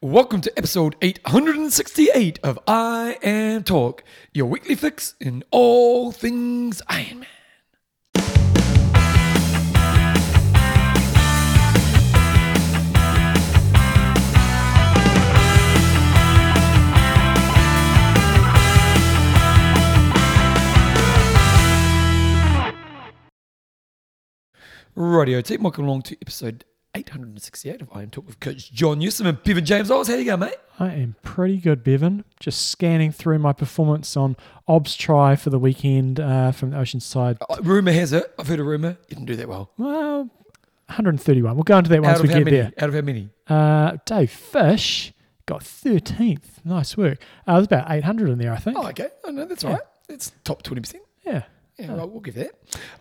Welcome to episode 868 of IMTalk, your weekly fix in all things Ironman. Radio team, welcome along to episode 868 of IMTalk with Coach John Newsom and Bevan James Oz. How you going, mate? I am pretty good, Bevan. Just scanning through my performance on OBS try for the weekend uh, from the Oceanside. Uh, rumour has it, I've heard a rumour, you didn't do that well. Well, 131. We'll go into that once we get many? there. Out of how many? Uh, Dave Fish got 13th. Nice work. Uh, there's about 800 in there, I think. Oh, okay. Oh, no, that's Yeah. all right. It's top 20%. Yeah. Yeah, right, we'll give that.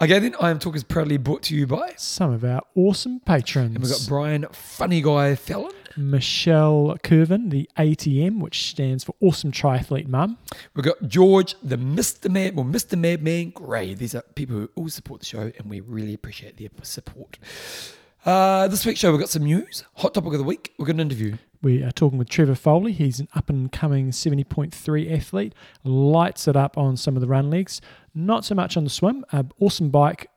Okay, then IMTalk is proudly brought to you by. Some of our awesome patrons. And we've got Brian Funny Guy Fallon. Michelle Curvin, the ATM, which stands for Awesome Triathlete Mum. We've got George, the Mr. Mad, well, Mr. Madman Gray. These are people who all support the show, and we really appreciate their support. Uh, this week's show, we've got some news. Hot topic of the week. We've got an interview. We are talking with Trevor Foley. He's an up and coming 70.3 athlete, lights it up on some of the run legs, not so much on the swim. Uh, awesome bike,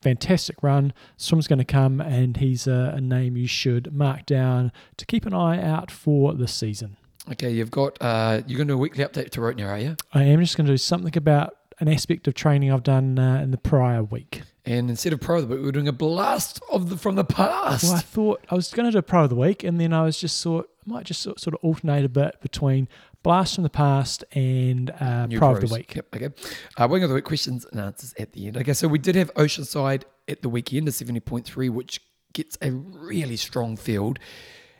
fantastic run. Swim's going to come, and he's a, a name you should mark down to keep an eye out for this season. Okay, you've got, uh, you're going to do a weekly update to Roth now, are you? I am just going to do something about an aspect of training I've done uh, in the prior week. And instead of pro of the week, we're doing a blast of the from the past. Well, I thought I was going to do pro of the week, and then I was just I might just sort, sort of alternate a bit between blast from the past and uh, pro of the week. Yep, okay. Uh, wing of the week questions and answers at the end. Okay, so we did have Oceanside at the weekend, a 70.3, which gets a really strong field.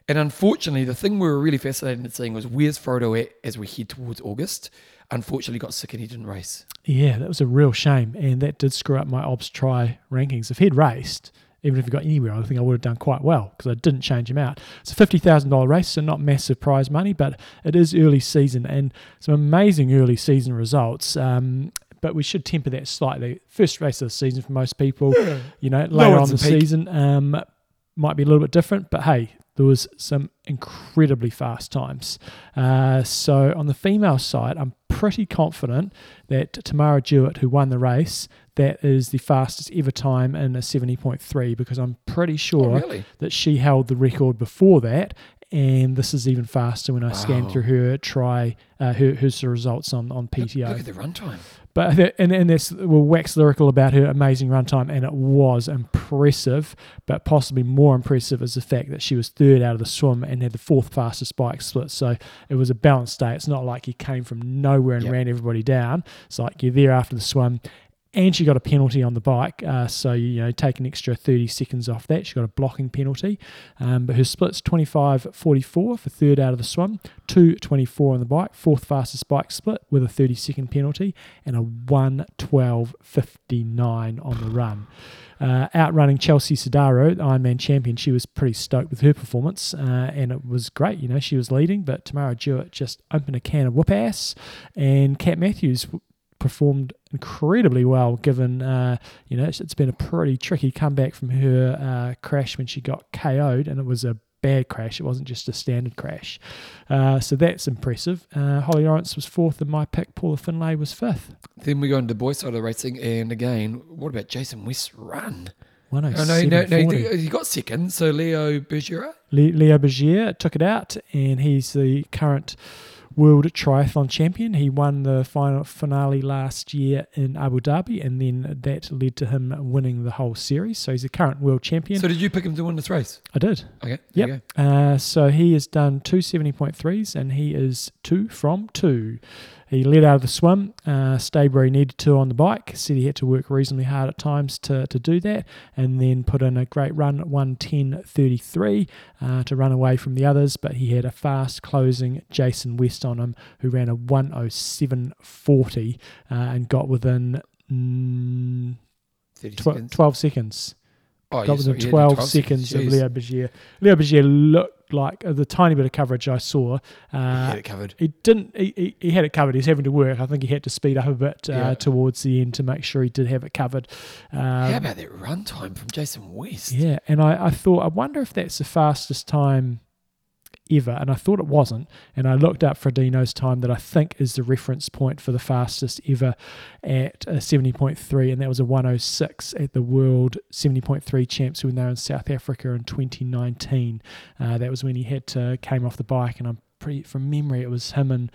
And unfortunately, the thing we were really fascinated in seeing was where's Frodo at as we head towards August. Unfortunately, got sick and he didn't race. Yeah, that was a real shame, and that did screw up my obs try rankings. If he'd raced, even if he got anywhere, I think I would have done quite well because I didn't change him out. It's a fifty thousand dollar race, so not massive prize money, but it is early season and some amazing early season results. Um, but we should temper that slightly. First race of the season for most people, you know, later on the peak. season um, might be a little bit different. But hey, there was some incredibly fast times. Uh, so on the female side, I'm pretty confident that Tamara Jewett, who won the race, that is the fastest ever time in a 70.3 because I'm pretty sure Oh, really? that she held the record before that. And this is even faster when I scan through her try, uh, her, her sort of results on, on PTO. Look at the runtime. But and and this we'll wax lyrical about her amazing runtime, and it was impressive. But possibly more impressive is the fact that she was third out of the swim and had the fourth fastest bike split. So it was a balanced day. It's not like you came from nowhere and Yep. ran everybody down. It's like you're there after the swim. And she got a penalty on the bike, uh, so you know take an extra 30 seconds off that. She got a blocking penalty, um, but her split's 25.44 for third out of the swim, 2.24 on the bike, fourth fastest bike split with a 30 second penalty, and a 1.12.59 on the run. Uh, outrunning Chelsea Sodaro, Ironman champion, she was pretty stoked with her performance, uh, and it was great. You know, she was leading, but Tamara Jewett just opened a can of whoop ass, and Kat Matthews performed incredibly well. Given uh, you know, it's, it's been a pretty tricky comeback from her uh, crash when she got KO'd, and it was a bad crash. It wasn't just a standard crash. Uh, so that's impressive. Uh, Holly Lawrence was fourth, and my pick Paula Finlay was fifth. Then we go into the boys' side of the racing, and again, what about Jason West's run? Oh, oh no, no, no, he, got second. So Leo Bergera. Le- Leo Bergère took it out, and he's the current world triathlon champion. He won the final finale last year in Abu Dhabi, and then that led to him winning the whole series. So he's a current world champion. So did you pick him to win this race? I did. Okay. Yep. Uh, so he has done two 70.3s, and he is two from two. He led out of the swim, uh, stayed where he needed to on the bike. Said he had to work reasonably hard at times to, to do that, and then put in a great run at 110.33 uh, to run away from the others. But he had a fast closing Jason West on him, who ran a 107.40 uh, and got within mm, 30 tw- seconds. 12 seconds Oh, got yes, within yeah, 12, seconds of Leo Bergère. Leo Bergère looked like uh, the tiny bit of coverage I saw. He Uh, had it covered. he didn't. He, he, he had it covered. He's having to work. I think he had to speed up a bit uh, Yeah. towards the end to make sure he did have it covered. Um, How about that run time from Jason West? yeah, and I, I thought I wonder if that's the fastest time ever, and I thought it wasn't. And I looked up Frodeno's time that I think is the reference point for the fastest ever at a 70.3, and that was a 106 at the World 70.3 Champs when they were in South Africa in 2019. Uh, that was when he had to came off the bike, and I'm pretty from memory it was him and.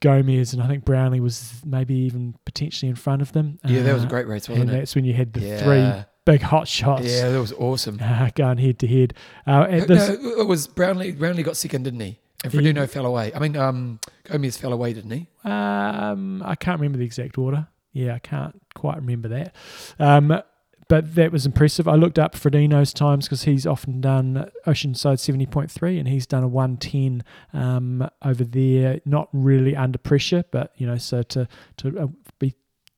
Gomez and I think Brownlee was maybe even potentially in front of them. Yeah, that was a Uh, great race, wasn't and it? that's when you had the yeah. three big hot shots Yeah, that was awesome. uh, going head to head. Uh, this, no, it was Brownlee. Brownlee got second, didn't he? And He- Frodeno fell away. I mean, um, Gomez fell away, didn't he? um, I can't remember the exact order. Yeah, I can't quite remember that. Um, but that was impressive. I looked up Frodeno's times because he's often done Oceanside 70.3 and he's done a 110 um, over there, not really under pressure, but, you know, so to, to uh, be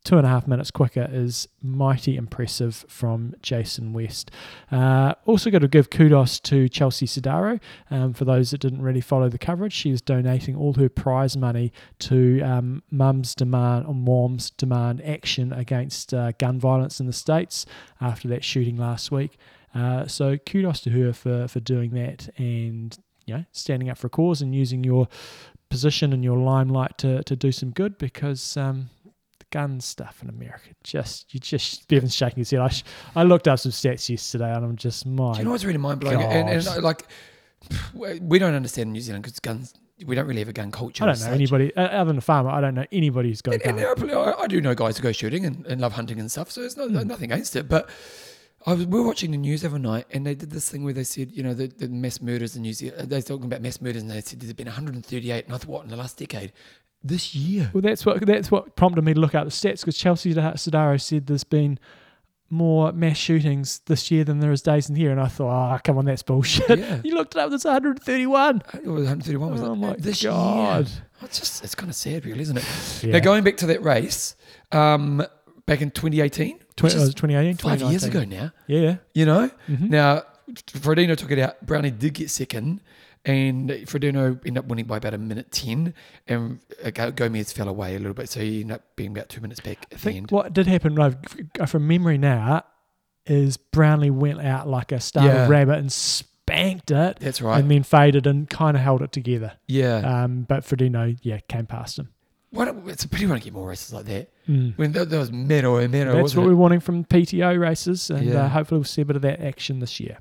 two and a half minutes quicker is mighty impressive from Jason West. Uh, also, got to give kudos to Chelsea Sodaro. Um, for those that didn't really follow the coverage, she was donating all her prize money to um, Mum's Demand or Mom's Demand Action against uh, gun violence in the States after that shooting last week. Uh, so kudos to her for, for doing that and you know standing up for a cause and using your position and your limelight to, to do some good because um, gun stuff in America just you just Bevan's shaking his head. I, sh- I looked up some stats yesterday and I'm just my Do you know what's really mind blowing? And, and like, we don't understand New Zealand because guns. We don't really have a gun culture. I don't know such. anybody uh, other than a farmer. I don't know anybody who's got a gun. I, I do know guys who go shooting and, and love hunting and stuff, so there's no, Hmm. nothing against it. But I was, we were watching the news every night, and they did this thing where they said, you know, the, the mass murders in New Zealand. They're talking about mass murders, and they said there's been 138. And I thought, what in the last decade? This year. Well, that's what that's what prompted me to look up the stats because Chelsea Sodaro said there's been more mass shootings this year than there is days in here, and I thought, oh, come on, that's bullshit. Yeah. You looked it up, there's 131. It was 131. Was Oh my this God. year. It's just it's kind of sad, really, isn't it? Yeah. Now going back to that race, um, back in 2018, Tw- which uh, 2018, five years ago now. Yeah. You know, Mhm. now Frodeno took it out. Brownlee did get second, and Frodeno ended up winning by about a minute ten, and uh, Gomez fell away a little bit, so he ended up being about two minutes back at I the think end. what did happen, from memory now, is Brownlee went out like a startled Yeah. rabbit and spanked it. That's right. And then faded and kind of held it together. yeah. Um, but Frodeno, yeah, came past him. Why don't, it's a pity we don't get more races like that. Mm. When there, there was medal and medal, That's what it? we're wanting from PTO races, and Yeah. uh, hopefully we'll see a bit of that action this year.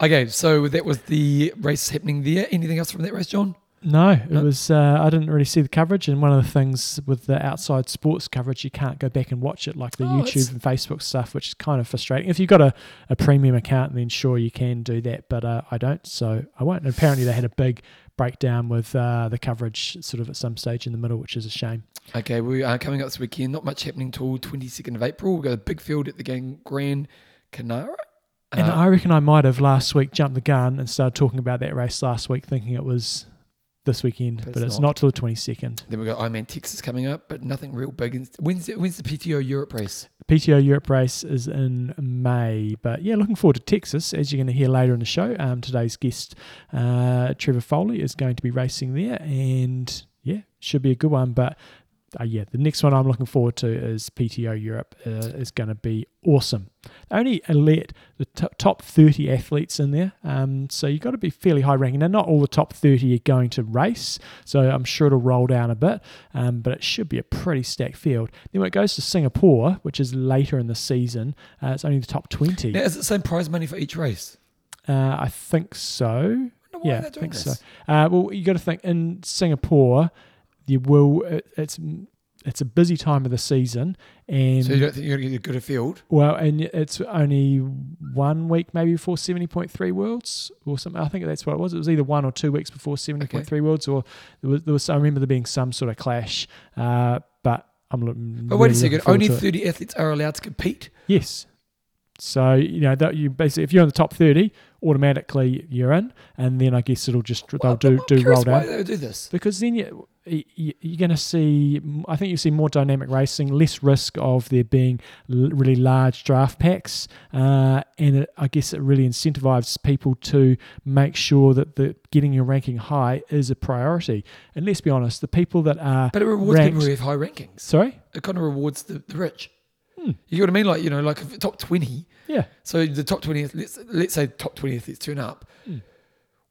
Okay, so that was the race happening there. Anything else from that race, John? No, it No? was. Uh, I didn't really see the coverage, and one of the things with the outside sports coverage, you can't go back and watch it like the Oh, YouTube and Facebook stuff, which is kind of frustrating. If you've got a, a premium account, then sure you can do that, but uh, I don't, so I won't. And apparently, they had a big breakdown with uh, the coverage sort of at some stage in the middle, which is a shame. Okay, we are coming up this weekend. Not much happening till 22nd of April. We've got a big field at the Gang Gran Canaria. And Uh, I reckon I might have last week jumped the gun and started talking about that race last week, thinking it was this weekend, But but, it's not. not till the twenty second. then we've got Ironman Texas coming up, but nothing real big. When's the, when's the PTO Europe race? PTO Europe race is in May, but yeah, looking forward to Texas. As you're going to hear later in the show, um, today's guest, uh, Trevor Foley, is going to be racing there, and yeah, should be a good one. But uh, yeah, the next one I'm looking forward to is PTO Europe. Uh, is going to be awesome. They only let the t- top 30 athletes in there, um, so you've got to be fairly high ranking. Now, not all the top 30 are going to race, so I'm sure it'll roll down a bit, um, but it should be a pretty stacked field. Then when it goes to Singapore, which is later in the season, uh, it's only the top 20. Now, is it the same prize money for each race? Uh, I think so. I why Yeah, I think this. so. Uh, well, you got to think in Singapore, you will. It, it's it's a busy time of the season, and So you don't think you're going to get a good field? well, and it's only one week maybe before seventy point three worlds or something. I think that's what it was. It was either one or two weeks before seventy point three worlds, or there was, there was. I remember there being some sort of clash, uh, but I'm looking. But wait a second. Only to it. 30 athletes are allowed to compete. Yes. So you know that you basically if you're in the top thirty, automatically you're in, and then I guess it'll just they'll Well, do do roll why down they would do this. because then you, you you're going to see I think you see more dynamic racing, less risk of there being really large draft packs, uh, and it, I guess it really incentivizes people to make sure that the getting your ranking high is a priority. And let's be honest, the people that are But it rewards ranked, people who have high rankings. sorry, It kind of rewards the, the rich. Hmm. You know what I mean? Like, you know, like top 20. yeah. So the top 20, let's, let's say top 20 athletes turn up. Hmm.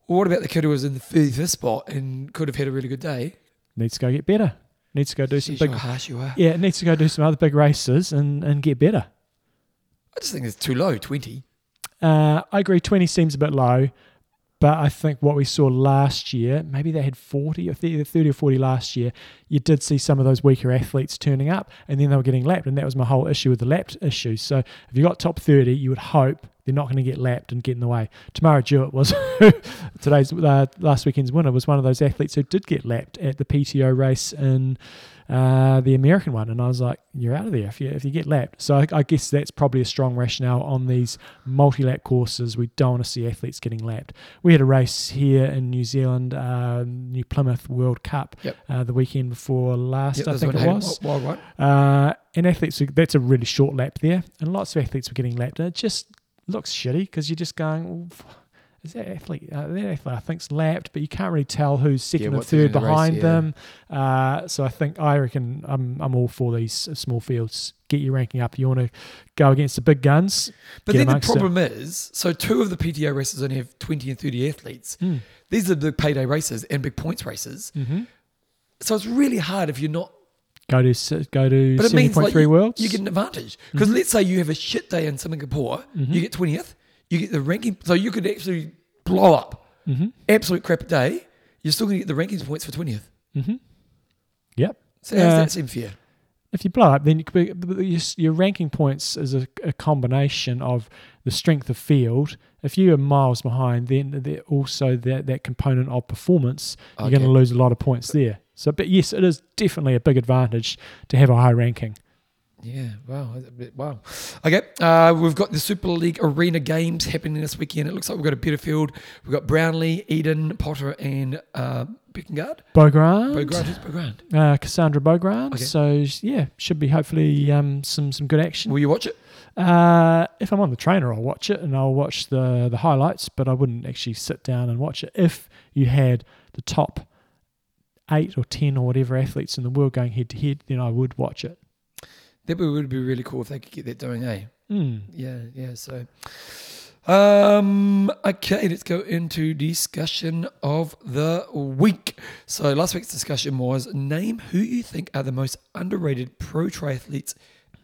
Or what about the kid who was in the 35th spot and could have had a really good day? Needs to go get better. Needs to go do some big. harsh you are. Yeah, needs to go do some other big races and, and get better. I just think it's too low, 20. Uh, I agree. Twenty seems a bit low, but I think what we saw last year, maybe they had forty or 30, 30 or forty last year. You did see some of those weaker athletes turning up, and then they were getting lapped, and that was my whole issue with the lapped issue. So if you got top thirty, you would hope they're not going to get lapped and get in the way. Tamara Jewett was today's uh, last weekend's winner was one of those athletes who did get lapped at the PTO race in uh, the American one, and I was like, "You're out of there if you if you get lapped." So I, I guess that's probably a strong rationale on these multi-lap courses. We don't want to see athletes getting lapped. We had a race here in New Zealand, uh, New Plymouth World Cup, Yep. uh, the weekend before last. Yep, I think it was. Wild, Wild, right? Uh, and athletes, that's a really short lap there, and lots of athletes were getting lapped, and it just looks shitty because you're just going. Well, is that athlete? Uh, that athlete I think's lapped, but you can't really tell who's second and what's in third the race, behind yeah. them. Uh, so I think I reckon I'm I'm all for these small fields. Get your ranking up. You want to go against the big guns. But then the problem is, so two of the PTO races only have 20 and 30 athletes. Mm. These are the payday races and big points races. Mm-hmm. So it's really hard if you're not. Go to go to But it means point like three you, worlds. you get an advantage. Because let's say you have a shit day in Singapore, Mhm. you get 20th, you get the ranking. So you could actually blow up. mm-hmm. Absolute crap day. You're still going to get the rankings points for 20th. Mm-hmm. Yep. So how does Yeah. that seem fair? if you blow up, then you could be, your, your ranking points is a, a combination of the strength of field. If you are miles behind, then there also that, that component of performance, you're going to lose a lot of points there. So, but yes, it is definitely a big advantage to have a high ranking. Yeah, wow, that's a bit- wow. Okay, uh, we've got the Super League Arena Games happening this weekend. It looks like we've got a better field. We've got Brownlee, Eden, Potter, and uh, Bickengard. Beaugrand, Beaugrand, who's Beaugrand? uh, Cassandra Beaugrand. Okay. So yeah, should be hopefully um, some some good action. Will you watch it? Uh, if I'm on the trainer, I'll watch it and I'll watch the the highlights, but I wouldn't actually sit down and watch it. If you had the top eight or ten or whatever athletes in the world going head to head, then I would watch it. That would be really cool if they could get that doing, eh? Mm. Yeah, yeah. So, um, okay, let's go into discussion of the week. So last week's discussion was name who you think are the most underrated pro triathletes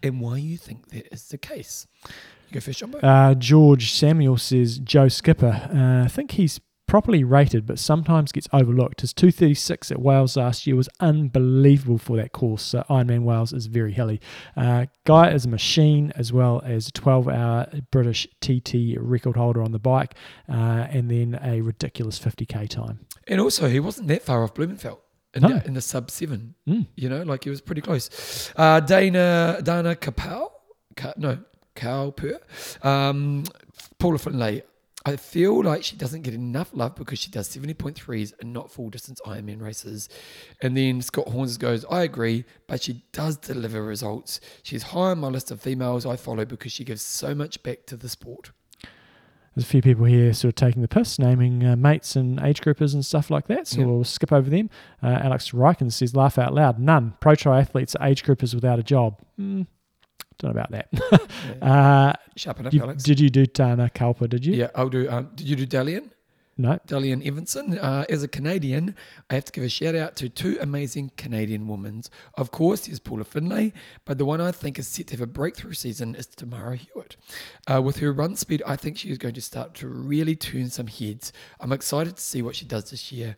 and why you think that is the case. You go first, Jumbo. Uh, George Samuel says Joe Skipper. Uh, I think he's properly rated, but sometimes gets overlooked. His 236 at Wales last year was unbelievable for that course. So Ironman Wales is very hilly. Uh, guy is a machine as well as a 12 hour British TT record holder on the bike, uh, and then a ridiculous 50k time. And also, he wasn't that far off Blummenfelt in, No. the, in the sub seven. Mm. You know, like he was pretty close. Uh, Dana Dana Kapow, Ka, no Cowper, um, Paula Finlay. I feel like she doesn't get enough love because she does 70.3s and not full distance Ironman races. And then Scott Horns goes, I agree, but she does deliver results. She's high on my list of females I follow because she gives so much back to the sport. There's a few people here sort of taking the piss, naming uh, mates and age groupers and stuff like that. So Yeah. we'll skip over them. Uh, Alex Ryken says, laugh out loud. None. Pro triathletes are age groupers without a job. Mm, don't know about that. uh, Sharpen up, you- Alex. did you do Tana Kalpa, did you? yeah, I'll do. Um, did you do Dalian? No. Dalian Evanson. Uh, as a Canadian, I have to give a shout out to two amazing Canadian women. Of course, there's Paula Finlay, but the one I think is set to have a breakthrough season is Tamara Jewett. Uh, with her run speed, I think she is going to start to really turn some heads. I'm excited to see what she does this year.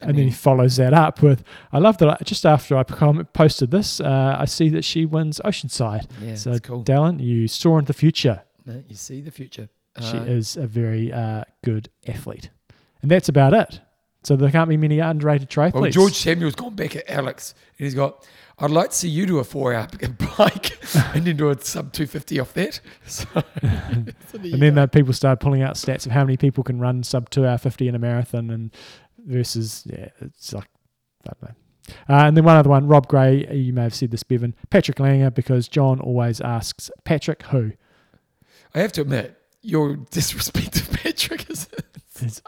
And then he follows that up with, I love that. I- Just after I posted this, uh, I see that she wins Oceanside. yeah, so, cool. Dallin, you saw into the future. No, you see the future. she Uh, is a very uh, good athlete. And that's about it. So there can't be many underrated triathletes. Well, George Samuel's gone back at Alex, and he's got. I'd like to see you do a four-hour bike and then do a sub two fifty off that. So, so And then people started pulling out stats of how many people can run sub two hour fifty in a marathon, and versus yeah, it's like I don't know. Uh, and then one other one, Rob Gray. You may have said this, Bevan. Patrick Lange, because John always asks Patrick who. I have to admit, your disrespect to Patrick is. It's-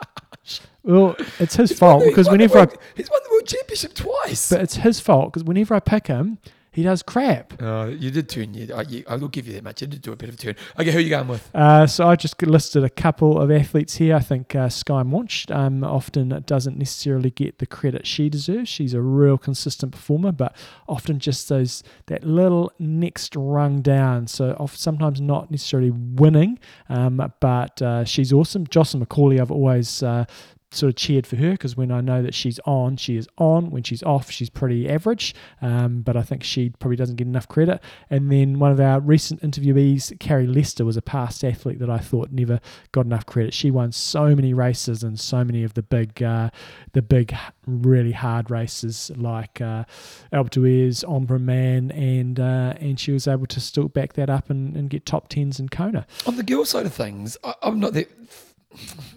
Well, it's his He's fault because whenever I he's won the world championship twice. but it's his fault because whenever I pick him, he does crap. Uh, you did turn. You, I, you, I will give you that much. You did do a bit of a turn. Okay, who are you going with? Uh, so I just listed a couple of athletes here. I think uh, Skye Moench um, often doesn't necessarily get the credit she deserves. She's a real consistent performer, but often just those that little next rung down. So off, sometimes not necessarily winning, um, but uh, she's awesome. Jocelyn McCauley, I've always uh, sort of cheered for her because when I know that she's on, she is on. When she's off, she's pretty average. Um, but I think she probably doesn't get enough credit. And then one of our recent interviewees, Carrie Lester, was a past athlete that I thought never got enough credit. She won so many races and so many of the big, uh, the big, really hard races like uh, Alpe d'Huez, Embrunman, and uh, and she was able to still back that up and, and get top tens in Kona. On the girl side of things, I, I'm not that.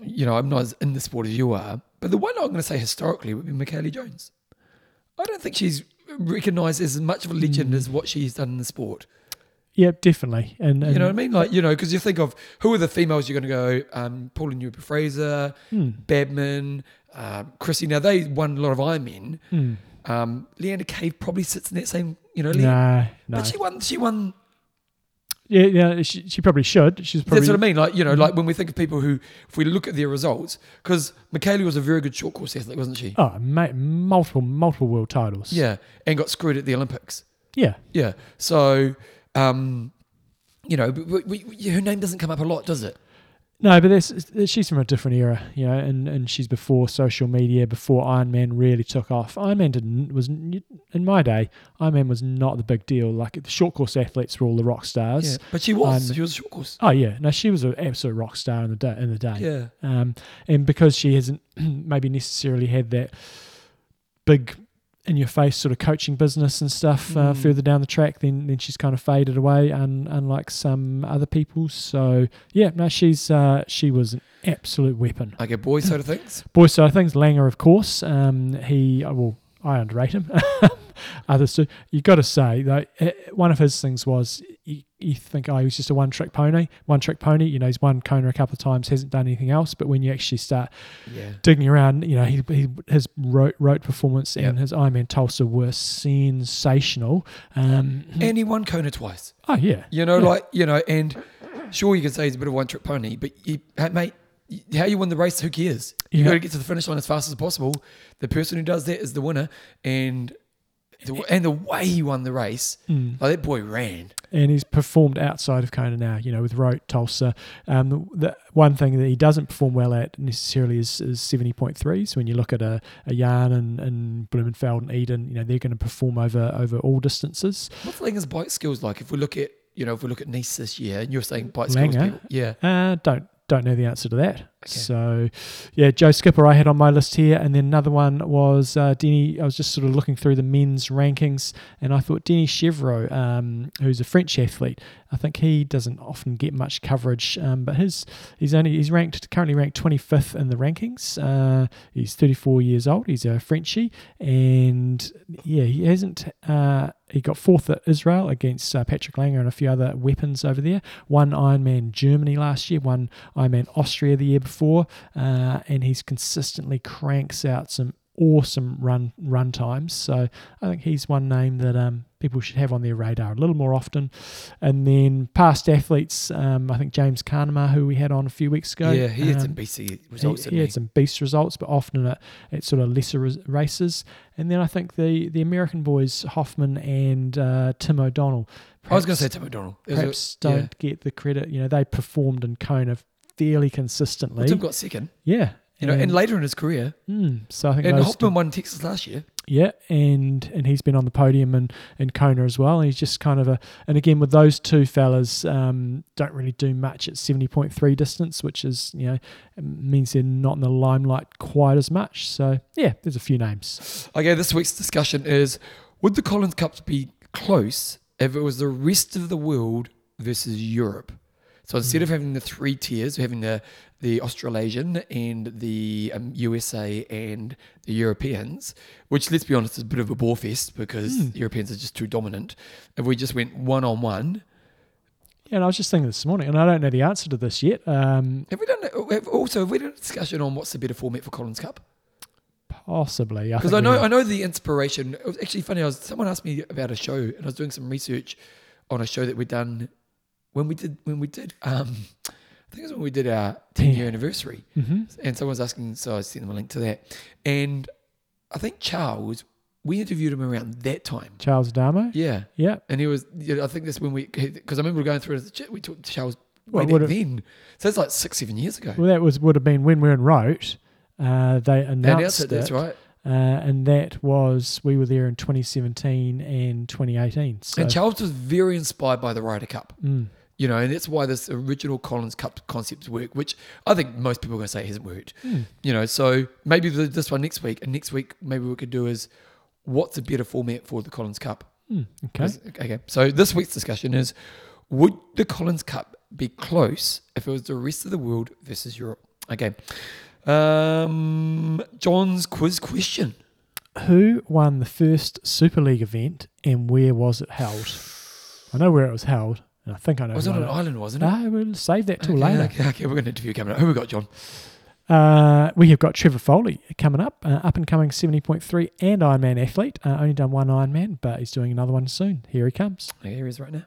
You know, I'm not as in the sport as you are, but the one I'm going to say historically would be Michellie Jones. I don't think she's recognised as much of a legend as what she's done in the sport. Yeah, definitely. And, and You know what I mean? Like, you know, because you think of who are the females you're going to go, um, Paula Newby Fraser, Hmm. Badmann, um, Chrissy. Now, they won a lot of Ironmen. Hmm. Um, Leanda Cave probably sits in that same, you know, no, no. But she won, she won. Yeah, yeah, she, she probably should. She's probably That's what I mean. Like, you know, Mm-hmm. like when we think of people who, if we look at their results, because Michellie was a very good short course athlete, wasn't she? Oh, multiple, multiple world titles. Yeah. And got screwed at the Olympics. yeah, Yeah. So, um, you know, we, we- her name doesn't come up a lot, does it? No, but that's she's from a different era, you know, and, and she's before social media, before Ironman really took off. Ironman didn't was in my day. Ironman was not the big deal. Like the short course athletes were all the rock stars. Yeah. But she was. Um, she was a short course. Oh yeah, no, she was an absolute rock star in the day. In the day, Yeah. um, and because she hasn't maybe necessarily had that big in your face sort of coaching business and stuff uh, Mm. further down the track, then then she's kind of faded away, un, unlike some other people. So yeah, no, she's uh, she was an absolute weapon. Okay, boy side of things. boy so I think Lange, of course, um, he uh, well, I underrate him. Others too. You've got to say though, eh, one of his things was you, you think, oh, he was just a one-trick pony, one-trick pony. You know, he's won Kona a couple of times, hasn't done anything else. But when you actually start Yeah. digging around, you know, he, he his road, road performance and Yep. his Ironman Tulsa were sensational. Um, And he won Kona twice. oh yeah, You know, Yeah. like, you know, and sure you can say he's a bit of a one trick pony, but you, hey, mate, how you win the race, who cares? You Yeah. got to get to the finish line as fast as possible. The person who does that is the winner. And the, and the way he won the race, Mm. like that boy ran. and he's performed outside of Kona now. You know, with Roth, Tulsa. Um, the, the one thing that he doesn't perform well at necessarily is, is seventy point three. So when you look at a, a Yarn and, and Blummenfelt and Iden, you know they're going to perform over over all distances. What's Lange's bike skills like? If we look at, you know, if we look at Nice this year, and you're saying bike skills, Lange? people, yeah. Uh, don't don't know the answer to that. So, yeah, Joe Skipper I had on my list here, and then another one was uh, Denny. I was just sort of looking through the men's rankings, and I thought Denny Chevrot, um, who's a French athlete, I think he doesn't often get much coverage, um, but his he's only he's ranked currently ranked 25th in the rankings. Uh, he's 34 years old. He's a Frenchie, and yeah, he hasn't. Uh, he got fourth at Israel against uh, Patrick Lange and a few other weapons over there. Won Ironman Germany last year. Won Ironman Austria the year before, uh, and he's consistently cranks out some awesome run run times. So I think he's one name that um, people should have on their radar a little more often. And then past athletes, um, I think James Cunnama, who we had on a few weeks ago. Yeah, he had some um, BC results, he, he he? had some beast results, but often at, at sort of lesser res- races. And then I think the the American boys, Hoffman and uh, Tim O'Donnell. I was going to say Tim O'Donnell. A- perhaps yeah. don't get the credit. You know, they performed in Kona fairly consistently. Well, Tim got second, yeah, you know, and later in his career. mm, so I think And Hoffman two- won Texas last year. yeah, and and he's been on the podium in, in Kona as well. He's just kind of a and again with those two fellas, um, don't really do much at seventy point three distance, which is you know means they're not in the limelight quite as much. So yeah, there's a few names. Okay, this week's discussion is would the Collins Cups be close if it was the rest of the world versus Europe? So instead of having the three tiers, we're having the, the Australasian and the um, USA and the Europeans, which let's be honest is a bit of a bore fest because the Europeans are just too dominant. If we just went one on one, Yeah, and I was just thinking this morning, and I don't know the answer to this yet. Um, have we done have- also have we done a discussion on what's the better format for Collins Cup? Possibly. Because think I, know I know the inspiration. It was actually funny. I was someone asked me about a show, and I was doing some research on a show that we'd done when we did when we did. Um, I think it was when we did our ten year anniversary, Mhm. and someone was asking, so I sent them a link to that, and I think Charles. We interviewed him around that time. Charles Adamo. Yeah, Yeah. and he was. I think that's when we because I remember going through. We talked to Charles way Well, it- then. So it's like six, seven years ago. Well, that was would have been when we were in Roth. Uh, they They announced, announced it. That's right. Uh, and that was we were there in 2017 and 2018. So, And Charles was very inspired by the Ryder Cup. mm, You know, and that's why this original Collins Cup concepts work, which I think most people are going to say hasn't worked. mm. You know, so maybe the, this one next week, and next week maybe we could do is what's a better format for the Collins Cup? Mm, okay. Okay. So this week's discussion is would the Collins Cup be close if it was the rest of the world versus Europe? Okay. Um, John's quiz question. Who won the first Super League event and where was it held? I know where it was held, and I think I know. was who on an island, wasn't it? No, we'll save that till okay, later. Okay, okay, we're going to interview coming up. Who we got, John? Uh, we have got Trevor Foley coming up, uh, up and coming 70.3 and Ironman athlete. Uh, only done one Ironman, but he's doing another one soon. Here he comes. Here he is right now.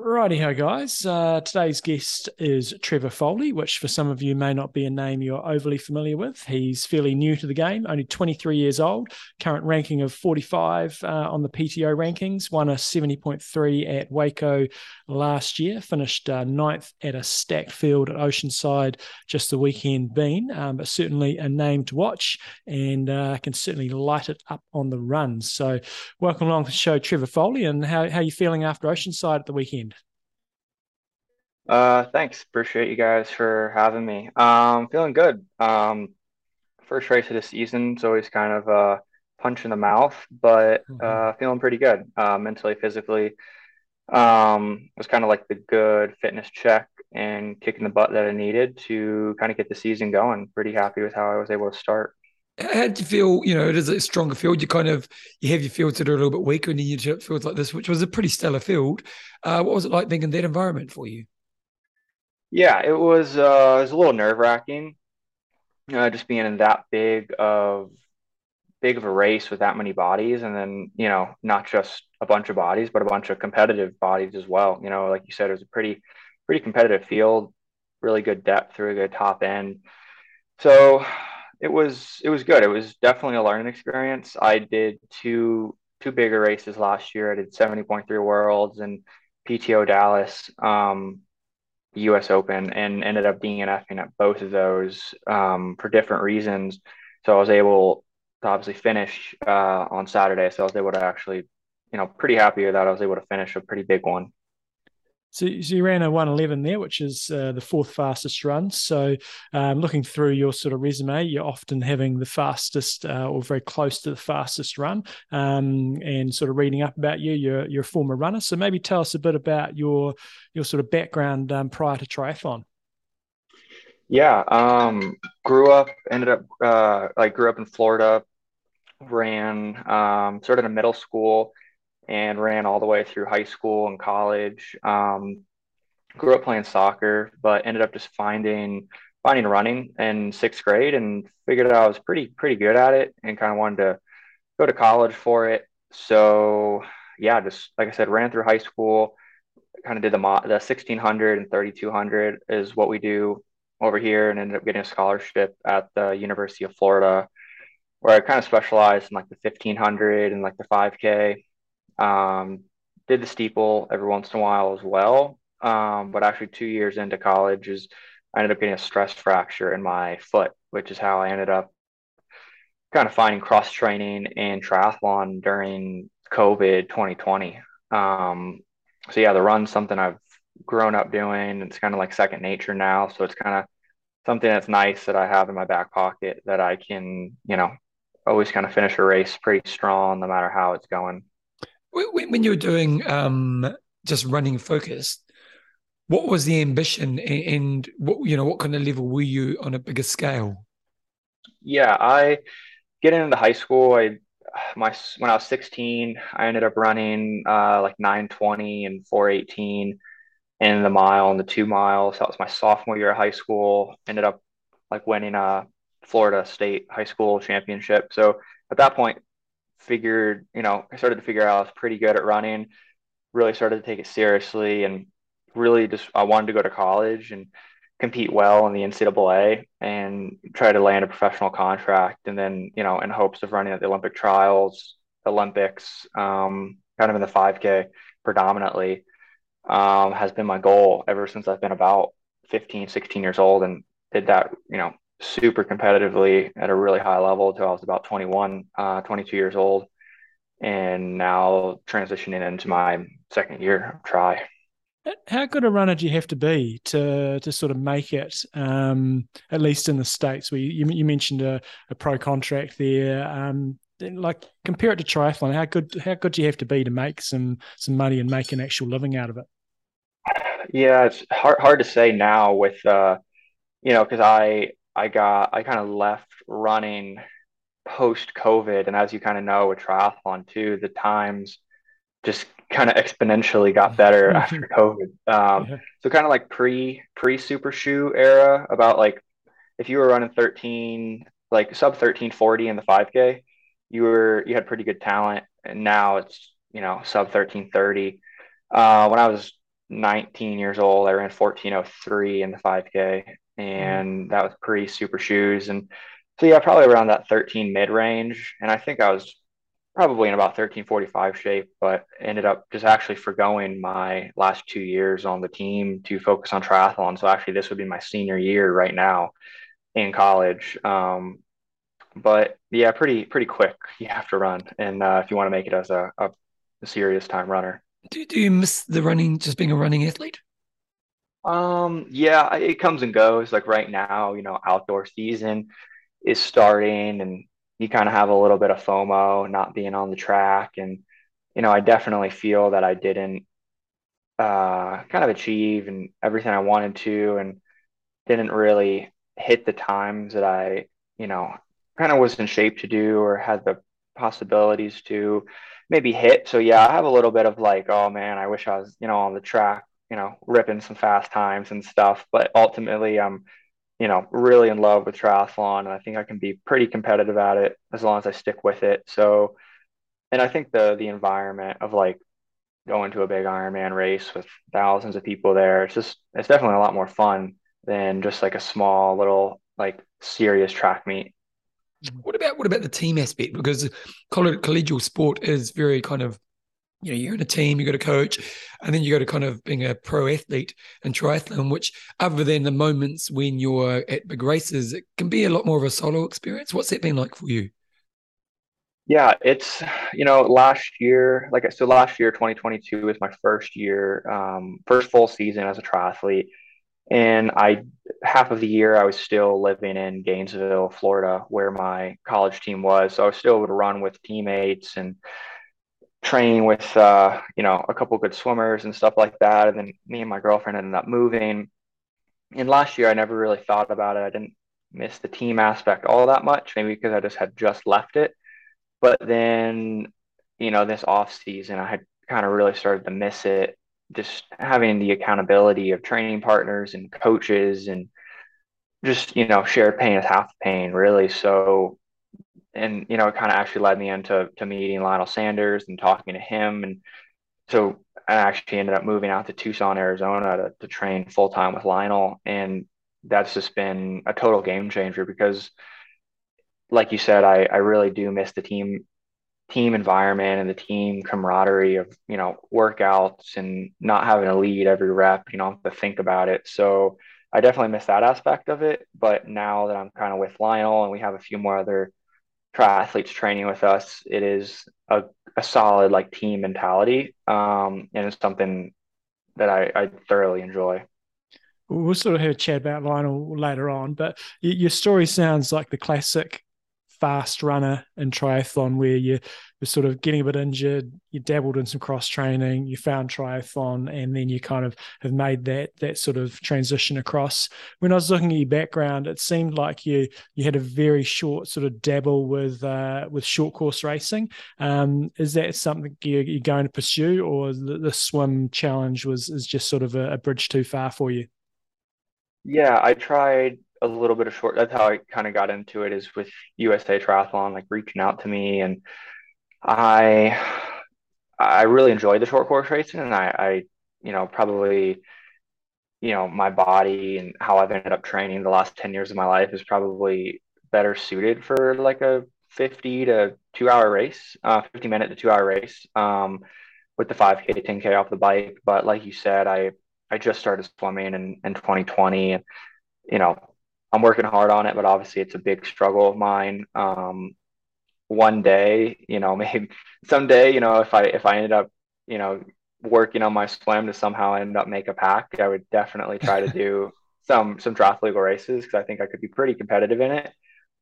Righty ho, guys. Uh, today's guest is Trevor Foley, which for some of you may not be a name you're overly familiar with. He's fairly new to the game, only 23 years old, current ranking of 45 uh, on the PTO rankings, won a 70.3 at Waco last year, finished uh, ninth at a stacked field at Oceanside just the weekend been, um, but certainly a name to watch and uh, can certainly light it up on the run. So, welcome along to the show, Trevor Foley, and how, how are you feeling after Oceanside at the weekend? Uh, thanks. Appreciate you guys for having me. Um, feeling good. Um, first race of the season is always kind of a punch in the mouth, but Mhm. uh, feeling pretty good. Uh, mentally, physically. Um, it was kind of like the good fitness check and kicking the butt that I needed to kind of get the season going. Pretty happy with how I was able to start. How do you feel? You know, it is a stronger field. You kind of you have your fields that are a little bit weaker, and then you have fields like this, which was a pretty stellar field. Uh, what was it like being in that environment for you? Yeah, it was uh, it was a little nerve wracking, uh, just being in that big of big of a race with that many bodies, and then you know not just a bunch of bodies, but a bunch of competitive bodies as well. You know, like you said, it was a pretty pretty competitive field, really good depth through a good top end. So it was it was good. It was definitely a learning experience. I did two two bigger races last year. I did seventy point three Worlds and PTO Dallas. Um, US Open and ended up DNFing at both of those um, for different reasons. So I was able to obviously finish uh, on Saturday. So I was able to actually, you know, pretty happy with that. I was able to finish a pretty big one. So, you ran a 111 there, which is uh, the fourth fastest run. So, um, looking through your sort of resume, you're often having the fastest uh, or very close to the fastest run. Um, and sort of reading up about you, you're, you're a former runner. So, maybe tell us a bit about your your sort of background um, prior to triathlon. Yeah, um, grew up, ended up uh, like grew up in Florida, ran um, started in middle school and ran all the way through high school and college. Um, grew up playing soccer, but ended up just finding finding running in sixth grade and figured out I was pretty pretty good at it and kind of wanted to go to college for it. So yeah, just like I said, ran through high school, kind of did the mo- the 1600 and 3200 is what we do over here and ended up getting a scholarship at the University of Florida where I kind of specialized in like the 1500 and like the 5K. Um, did the steeple every once in a while as well. Um, but actually, two years into college, is I ended up getting a stress fracture in my foot, which is how I ended up kind of finding cross training and triathlon during COVID 2020. Um, so yeah, the run's something I've grown up doing. It's kind of like second nature now. So it's kind of something that's nice that I have in my back pocket that I can, you know, always kind of finish a race pretty strong no matter how it's going. When, you were doing um, just running focused, what was the ambition and, what you know what kind of level were you on a bigger scale? Yeah, I getting into high school, I my when I was 16, I ended up running uh, like 920 and 418 in the mile and the two miles. That was my sophomore year of high school. Ended up like winning a Florida State high school championship. So at that point, figured, you know, I started to figure out I was pretty good at running, really started to take it seriously and really just I wanted to go to college and compete well in the NCAA and try to land a professional contract. And then, you know, in hopes of running at the Olympic trials, Olympics, um, kind of in the 5K predominantly, um, has been my goal ever since I've been about 15, 16 years old and did that, you know, super competitively at a really high level until I was about 21, uh, 22 years old. And now transitioning into my second year of try. How good a runner do you have to be to to sort of make it, um, at least in the states? Where you, you mentioned a, a pro contract there. Um, like compare it to triathlon. How good how good do you have to be to make some some money and make an actual living out of it? Yeah, it's hard hard to say now with uh, you know, because I I got I kind of left running post COVID, and as you kind of know with triathlon too, the times just kind of exponentially got better after COVID. Um, yeah. So kind of like pre pre super shoe era, about like if you were running 13 like sub 1340 in the 5K, you were you had pretty good talent, and now it's you know sub 1330. Uh, when I was 19 years old, I ran 1403 in the 5K, and mm. that was pre super shoes, and so yeah, probably around that 13 mid range, and I think I was probably in about 1345 shape, but ended up just actually forgoing my last two years on the team to focus on triathlon. So actually, this would be my senior year right now in college. Um, but yeah, pretty pretty quick you have to run, and uh, if you want to make it as a, a, a serious time runner. Do, do you miss the running, just being a running athlete? Um, yeah, it comes and goes. Like right now, you know, outdoor season is starting, and you kind of have a little bit of FOMO not being on the track. And, you know, I definitely feel that I didn't uh, kind of achieve and everything I wanted to and didn't really hit the times that I, you know, kind of was in shape to do or had the possibilities to maybe hit. So yeah, I have a little bit of like, oh man, I wish I was, you know, on the track, you know, ripping some fast times and stuff. But ultimately, I'm you know, really in love with triathlon, and I think I can be pretty competitive at it as long as I stick with it. So, and I think the the environment of like going to a big Ironman race with thousands of people there, it's just it's definitely a lot more fun than just like a small little like serious track meet. What about what about the team aspect? Because collegial sport is very kind of you know, you're in a team, you got a coach, and then you go to kind of being a pro athlete and triathlon, which other than the moments when you're at big races, it can be a lot more of a solo experience. What's that been like for you? Yeah, it's you know last year, like so last year, 2022 was my first year, um, first full season as a triathlete, and I half of the year I was still living in Gainesville, Florida, where my college team was. So I was still able to run with teammates and train with uh, you know a couple good swimmers and stuff like that. And then me and my girlfriend ended up moving. And last year, I never really thought about it. I didn't miss the team aspect all that much, maybe because I just had just left it. But then, you know, this off season, I had kind of really started to miss it. Just having the accountability of training partners and coaches and just you know shared pain is half pain really so and you know it kind of actually led me into to meeting Lionel Sanders and talking to him. And so I actually ended up moving out to Tucson Arizona to, to train full time with Lionel. And that's just been a total game changer because like you said I, I really do miss the team team environment and the team camaraderie of you know workouts and not having a lead every rep you know to think about it. So I definitely miss that aspect of it. But now that I'm kind of with Lionel and we have a few more other triathletes training with us, it is a, a solid like team mentality. Um, and it's something that I, I thoroughly enjoy. We'll sort of have a chat about Lionel later on, but your story sounds like the classic fast runner in triathlon where you were sort of getting a bit injured, you dabbled in some cross training, you found triathlon, and then you kind of have made that that sort of transition across. When I was looking at your background, it seemed like you you had a very short sort of dabble with uh, with short course racing. Um, is that something you're, you're, going to pursue, or the, the, swim challenge was is just sort of a, a bridge too far for you? Yeah, I tried a little bit of short. That's how I kind of got into it is with USA Triathlon, like reaching out to me, and I I really enjoyed the short course racing, and I, I you know probably you know my body and how I've ended up training the last ten years of my life is probably better suited for like a 50 to two hour race, uh, 50 minute to two hour race. Um, with the 5K, 10K off the bike. But like you said, I I just started swimming in, in 2020. And, you know, I'm working hard on it, but obviously it's a big struggle of mine. Um, one day, you know, maybe someday, you know, if I if I ended up, you know, working on my swim to somehow end up make a pack, I would definitely try to do some some triathlon races because I think I could be pretty competitive in it,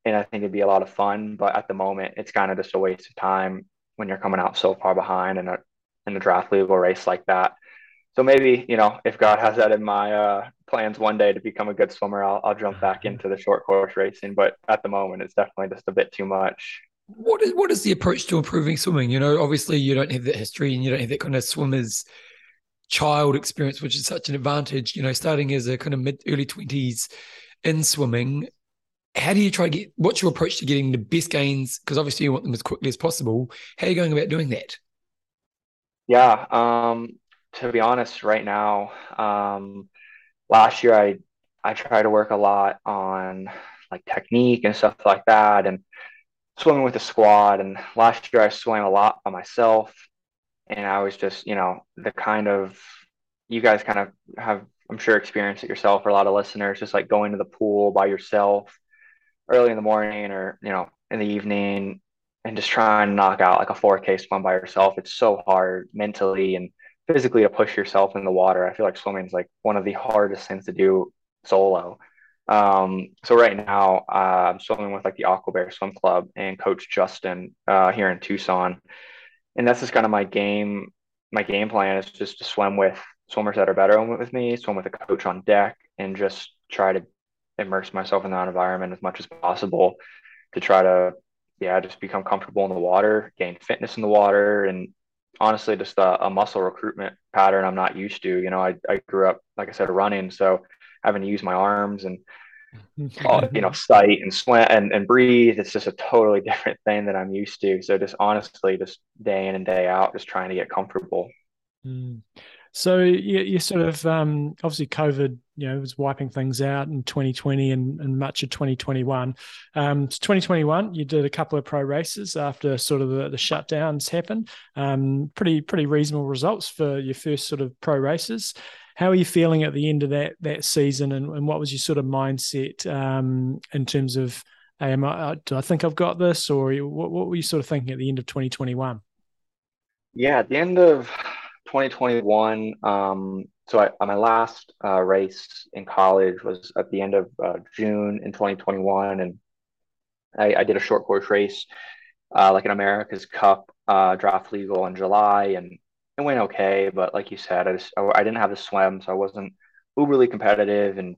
and I think it'd be a lot of fun. But at the moment, it's kind of just a waste of time when you're coming out so far behind in a in a draft legal race like that. So maybe you know if God has that in my uh, plans one day to become a good swimmer, I'll, I'll jump back mm-hmm. into the short course racing. But at the moment, it's definitely just a bit too much. What is what is the approach to improving swimming? You know, obviously you don't have that history and you don't have that kind of swimmer's child experience, which is such an advantage. You know, starting as a kind of mid early twenties in swimming, how do you try to get? What's your approach to getting the best gains? Because obviously you want them as quickly as possible. How are you going about doing that? Yeah, um, to be honest, right now, um, last year I I try to work a lot on like technique and stuff like that, and swimming with the squad. And last year I swam a lot by myself, and I was just you know the kind of you guys kind of have I'm sure experienced it yourself or a lot of listeners just like going to the pool by yourself early in the morning or you know in the evening and just trying to knock out like a 4K swim by yourself. It's so hard mentally and physically to push yourself in the water. I feel like swimming is like one of the hardest things to do solo. Um, so right now uh, I'm swimming with like the Aqua Bear Swim Club and Coach Justin uh, here in Tucson, and that's just kind of my game. My game plan is just to swim with swimmers that are better with me, swim with a coach on deck, and just try to immerse myself in that environment as much as possible to try to yeah, just become comfortable in the water, gain fitness in the water, and honestly, just a, a, muscle recruitment pattern I'm not used to. You know, I, I grew up, like I said, running, so having to use my arms and uh, you know, sight and swim and, and breathe. It's just a totally different thing that I'm used to. So just honestly, just day in and day out, just trying to get comfortable. Mm. So you, you sort of um, obviously COVID, you know, was wiping things out in 2020 and, and much of 2021. Um, 2021, you did a couple of pro races after sort of the, the shutdowns happened. Um, pretty pretty reasonable results for your first sort of pro races. How are you feeling at the end of that that season, and, and what was your sort of mindset um, in terms of, hey, am I, uh, do I think I've got this, or what, what were you sort of thinking at the end of 2021? Yeah, at the end of 2021. Um, so I, my last uh, race in college was at the end of uh, June in 2021, and I, I, did a short course race, uh, like an America's Cup uh, draft legal in July, and it went okay. But like you said, I just I didn't have the swim, so I wasn't uberly competitive, and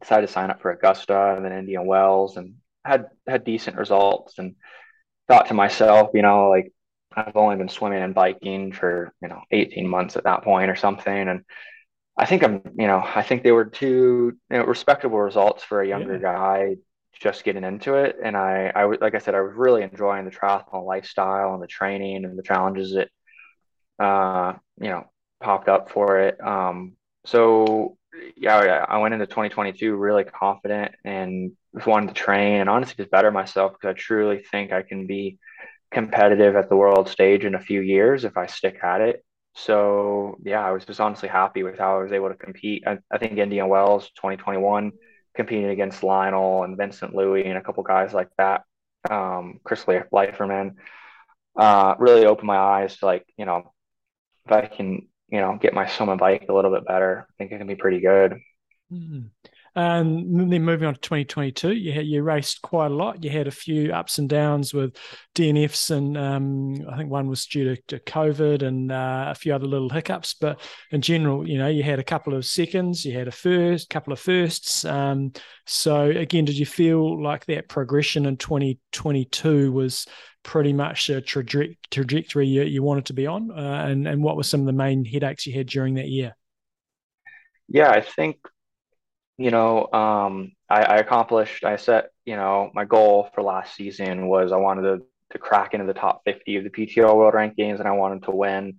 decided to sign up for Augusta and then Indian Wells, and had had decent results, and thought to myself, you know, like I've only been swimming and biking for, you know, 18 months at that point or something. And I think I'm, you know, I think they were two you know, respectable results for a younger yeah. guy just getting into it. And I, I, like I said, I was really enjoying the triathlon lifestyle and the training and the challenges that, uh, you know, popped up for it. Um, so yeah, I went into 2022 really confident and wanted to train and honestly just better myself because I truly think I can be competitive at the world stage in a few years if I stick at it. So yeah, I was just honestly happy with how I was able to compete. I, I think Indian Wells 2021 competing against Lionel and Vincent Luis and a couple guys like that, um, Chris Leiferman, uh, really opened my eyes to like, you know, if I can, you know, get my swim and bike a little bit better, I think it can be pretty good. Mm. And then moving on to 2022, you had, you raced quite a lot. You had a few ups and downs with DNFs, and um, I think one was due to, to COVID and uh, a few other little hiccups. But in general, you know, you had a couple of seconds, you had a first, couple of firsts. Um, so again, did you feel like that progression in 2022 was pretty much a traje- trajectory you, you, wanted to be on? Uh, and and what were some of the main headaches you had during that year? Yeah, I think you know, um, I, I accomplished, I set, you know, my goal for last season was I wanted to, to crack into the top 50 of the PTO world rankings and I wanted to win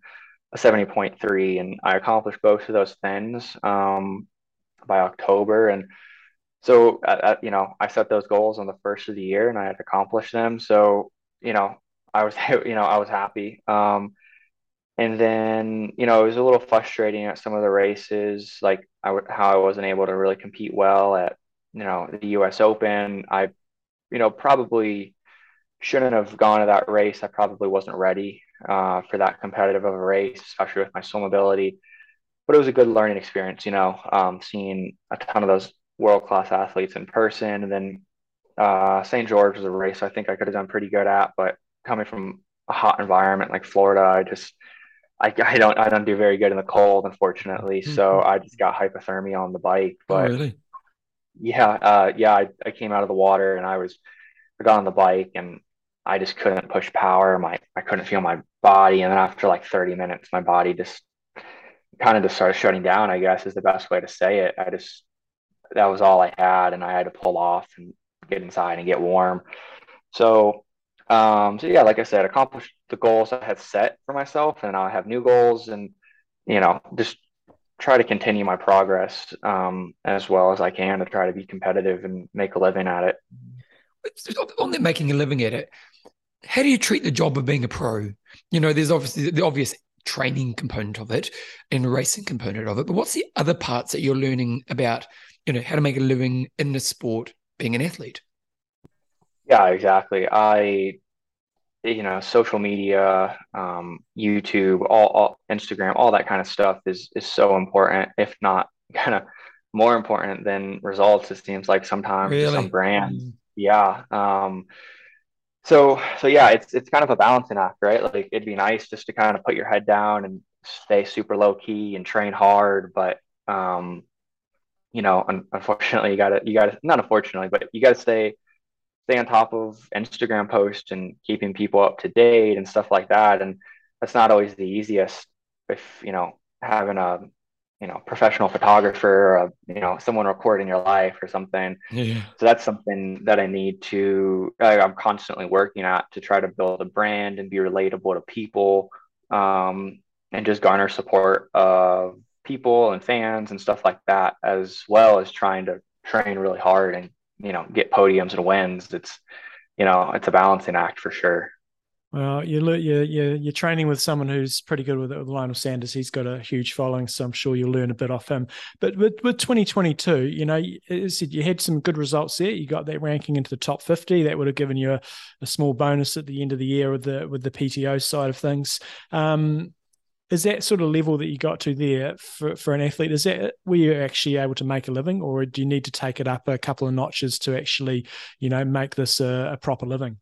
a 70.3 and I accomplished both of those things um, by October. And so, you know, I set those goals on the first of the year and I had accomplished them. So, you know, I was, you know, I was happy. Um, and then, you know, it was a little frustrating at some of the races, like I w- how I wasn't able to really compete well at, you know, the US Open. I, you know, probably shouldn't have gone to that race. I probably wasn't ready uh, for that competitive of a race, especially with my swim ability. But it was a good learning experience, you know, um, seeing a ton of those world class athletes in person. And then uh, St. George was a race I think I could have done pretty good at, but coming from a hot environment like Florida, I just I, I don't I don't do very good in the cold, unfortunately. Mm-hmm. So I just got hypothermia on the bike. Oh, but oh, really? Yeah, uh, yeah. I, I came out of the water and I was I got on the bike and I just couldn't push power. My I couldn't feel my body, and then after like 30 minutes, my body just kind of just started shutting down. I guess is the best way to say it. I just that was all I had, and I had to pull off and get inside and get warm. So um, so yeah, like I said, accomplished the goals I had set for myself, and I have new goals, and you know, just try to continue my progress um, as well as I can to try to be competitive and make a living at it. On that making a living at it, how do you treat the job of being a pro? You know, there's obviously the obvious training component of it and racing component of it, but what's the other parts that you're learning about? You know, how to make a living in the sport, being an athlete. Yeah, exactly. I you know social media um, youtube all, all, instagram all that kind of stuff is is so important if not kind of more important than results it seems like sometimes really? some brands mm. yeah um, so so yeah it's it's kind of a balancing act right like it'd be nice just to kind of put your head down and stay super low key and train hard but um you know un- unfortunately you gotta you gotta not unfortunately but you gotta stay stay on top of Instagram posts and keeping people up to date and stuff like that. And that's not always the easiest if, you know, having a, you know, professional photographer or, a, you know, someone recording your life or something. Yeah. So that's something that I need to, I'm constantly working at to try to build a brand and be relatable to people um, and just garner support of people and fans and stuff like that, as well as trying to train really hard and you know get podiums and wins. It's you know it's a balancing act for sure. Well, you're, you're, you're, training with someone who's pretty good with it, with Lionel Sanders. He's got a huge following, so I'm sure you'll learn a bit off him. But with, with 2022, you know, you, said you had some good results there. You got that ranking into the top 50. That would have given you a, a small bonus at the end of the year with the with the PTO side of things. Um, is that sort of level that you got to there for, for an athlete? Is that were you're actually able to make a living or do you need to take it up a couple of notches to actually you know make this a, a proper living?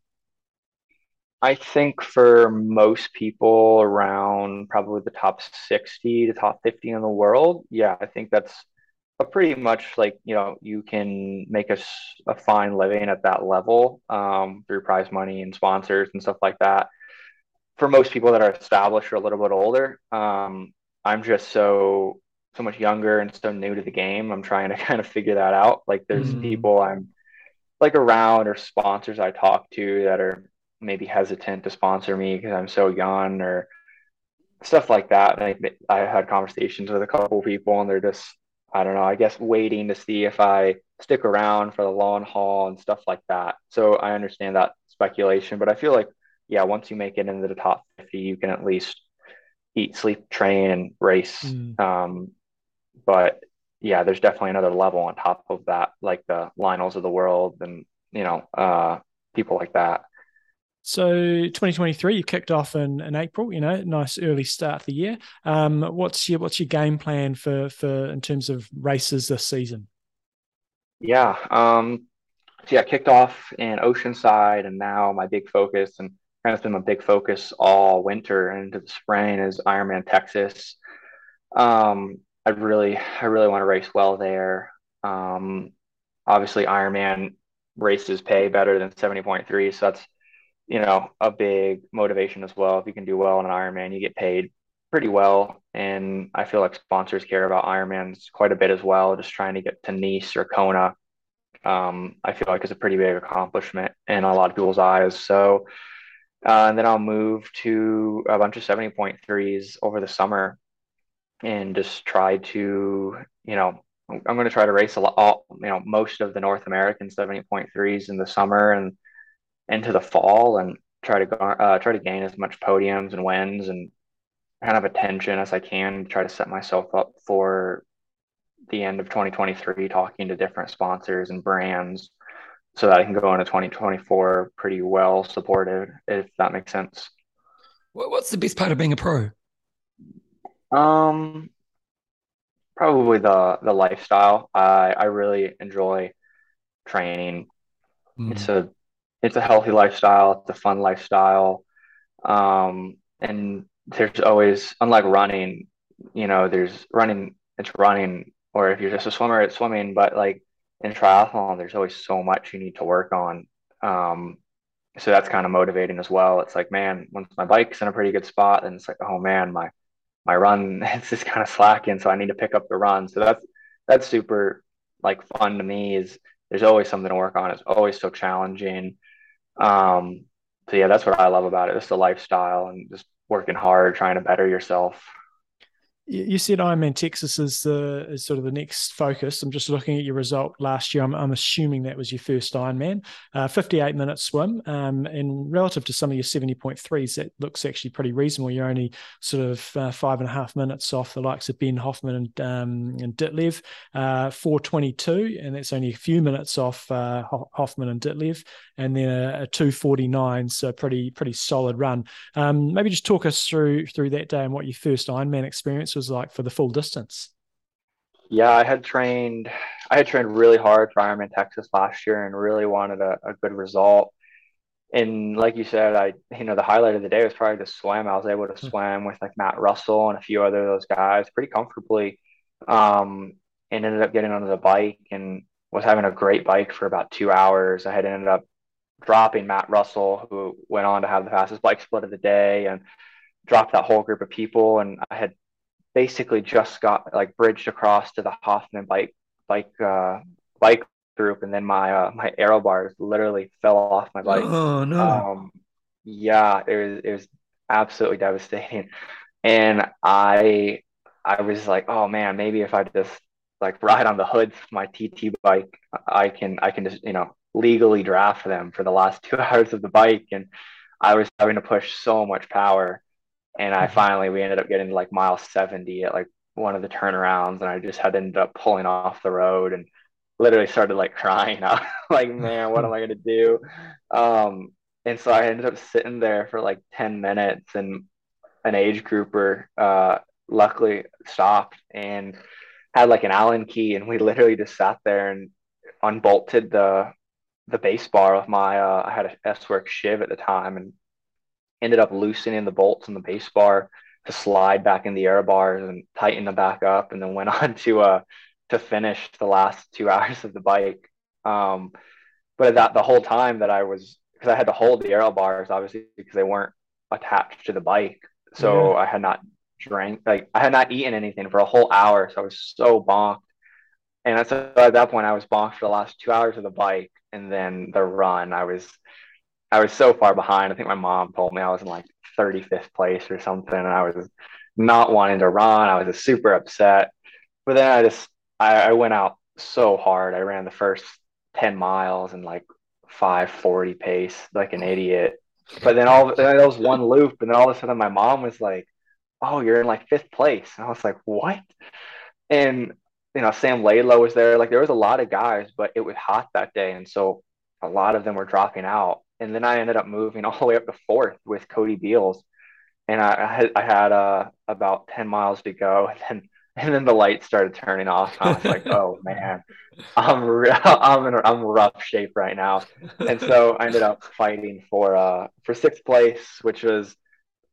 I think for most people around probably the top 60 to top 50 in the world yeah i think that's a pretty much like you know you can make a, a fine living at that level um, through prize money and sponsors and stuff like that for most people that are established or a little bit older, um, I'm just so so much younger and so new to the game. I'm trying to kind of figure that out. Like there's mm. people I'm like around or sponsors I talk to that are maybe hesitant to sponsor me because I'm so young or stuff like that. And I, I had conversations with a couple people and they're just I don't know, I guess waiting to see if I stick around for the long haul and stuff like that. So I understand that speculation, but I feel like yeah, once you make it into the top 50, you can at least eat, sleep, train, and race. Mm. Um, but yeah, there's definitely another level on top of that, like the Lionels of the world and, you know, uh, people like that. So 2023, you kicked off in, in April. You know, nice early start of the year. Um, what's your what's your game plan for for in terms of races this season? Yeah, um, so yeah, kicked off in Oceanside, and now my big focus and of been a big focus all winter and into the spring is Ironman Texas. Um, I really, I really want to race well there. Um, obviously, Ironman races pay better than 70.3, so that's you know a big motivation as well. If you can do well in an Ironman, you get paid pretty well. And I feel like sponsors care about Ironmans quite a bit as well. Just trying to get to Nice or Kona, um, I feel like is a pretty big accomplishment in a lot of people's eyes. So, uh, and then I'll move to a bunch of 70.3s over the summer and just try to, you know, I'm going to try to race a lot, all, you know, most of the North American 70.3s in the summer and into the fall and try to uh, try to gain as much podiums and wins and kind of attention as I can, try to set myself up for the end of 2023, talking to different sponsors and brands so that I can go into 2024 pretty well supported, if that makes sense. What's the best part of being a pro? Um, probably the the lifestyle. I I really enjoy training. Mm. It's a it's a healthy lifestyle. It's a fun lifestyle. Um, and there's always, unlike running, you know, there's running, it's running, or if you're just a swimmer, it's swimming. But like in triathlon, there's always so much you need to work on. Um, so that's kind of motivating as well. It's like, man, once my bike's in a pretty good spot, then it's like, oh man, my my run it's just kind of slacking, so I need to pick up the run. So that's that's super like fun to me. Is there's always something to work on. It's always so challenging. Um, so yeah, that's what I love about it. It's the lifestyle and just working hard, trying to better yourself. You said Ironman Texas is the is sort of the next focus. I'm just looking at your result last year. I'm, I'm assuming that was your first Ironman, uh, 58 minute swim. Um, and relative to some of your 70.3s, that looks actually pretty reasonable. You're only sort of uh, five and a half minutes off the likes of Ben Hoffman and um, and Ditlev, uh, 422, and that's only a few minutes off uh, Hoffman and Ditlev, and then a, a 249. So pretty pretty solid run. Um, maybe just talk us through through that day and what your first Ironman experience was like for the full distance? Yeah, I had trained. I had trained really hard for Ironman Texas last year and really wanted a, a good result. And like you said, I you know the highlight of the day was probably the swim. I was able to hmm. swim with like Matt Russell and a few other of those guys pretty comfortably. Um, and ended up getting onto the bike and was having a great bike for about two hours. I had ended up dropping Matt Russell, who went on to have the fastest bike split of the day, and dropped that whole group of people. And I had basically just got like bridged across to the Hoffman bike bike uh, bike group, and then my uh, my aero bars literally fell off my bike. Oh no! Um, yeah, it was it was absolutely devastating, and I I was like, oh man, maybe if I just like ride on the hood of my TT bike, I can I can just you know legally draft them for the last two hours of the bike, and I was having to push so much power and I finally, we ended up getting to like mile 70 at like one of the turnarounds. And I just had ended up pulling off the road and literally started like crying out, like, man, what am I going to do? Um, and so I ended up sitting there for like 10 minutes and an age grouper, uh, luckily stopped and had like an Allen key. And we literally just sat there and unbolted the, the base bar of my, uh, I had a S work Shiv at the time and ended up loosening the bolts in the base bar to slide back in the aero bars and tighten them back up, and then went on to uh to finish the last two hours of the bike. Um, but that the whole time that I was because I had to hold the aero bars obviously because they weren't attached to the bike, so yeah. I had not drank like I had not eaten anything for a whole hour, so I was so bonked. And so at that point, I was bonked for the last two hours of the bike, and then the run. I was I was so far behind. I think my mom told me I was in like 35th place or something, and I was not wanting to run. I was super upset. But then I just I, I went out so hard. I ran the first 10 miles in like 540 pace, like an idiot. But then all then that was one loop, and then all of a sudden my mom was like, "Oh, you're in like fifth place," and I was like, "What?" And you know, Sam Laidlow was there. Like there was a lot of guys, but it was hot that day, and so a lot of them were dropping out and then I ended up moving all the way up to fourth with Cody Beals, and I, I had, I had uh, about ten miles to go, and then and then the lights started turning off. I was like, oh man, I'm re- I'm in I'm rough shape right now, and so I ended up fighting for uh for sixth place, which was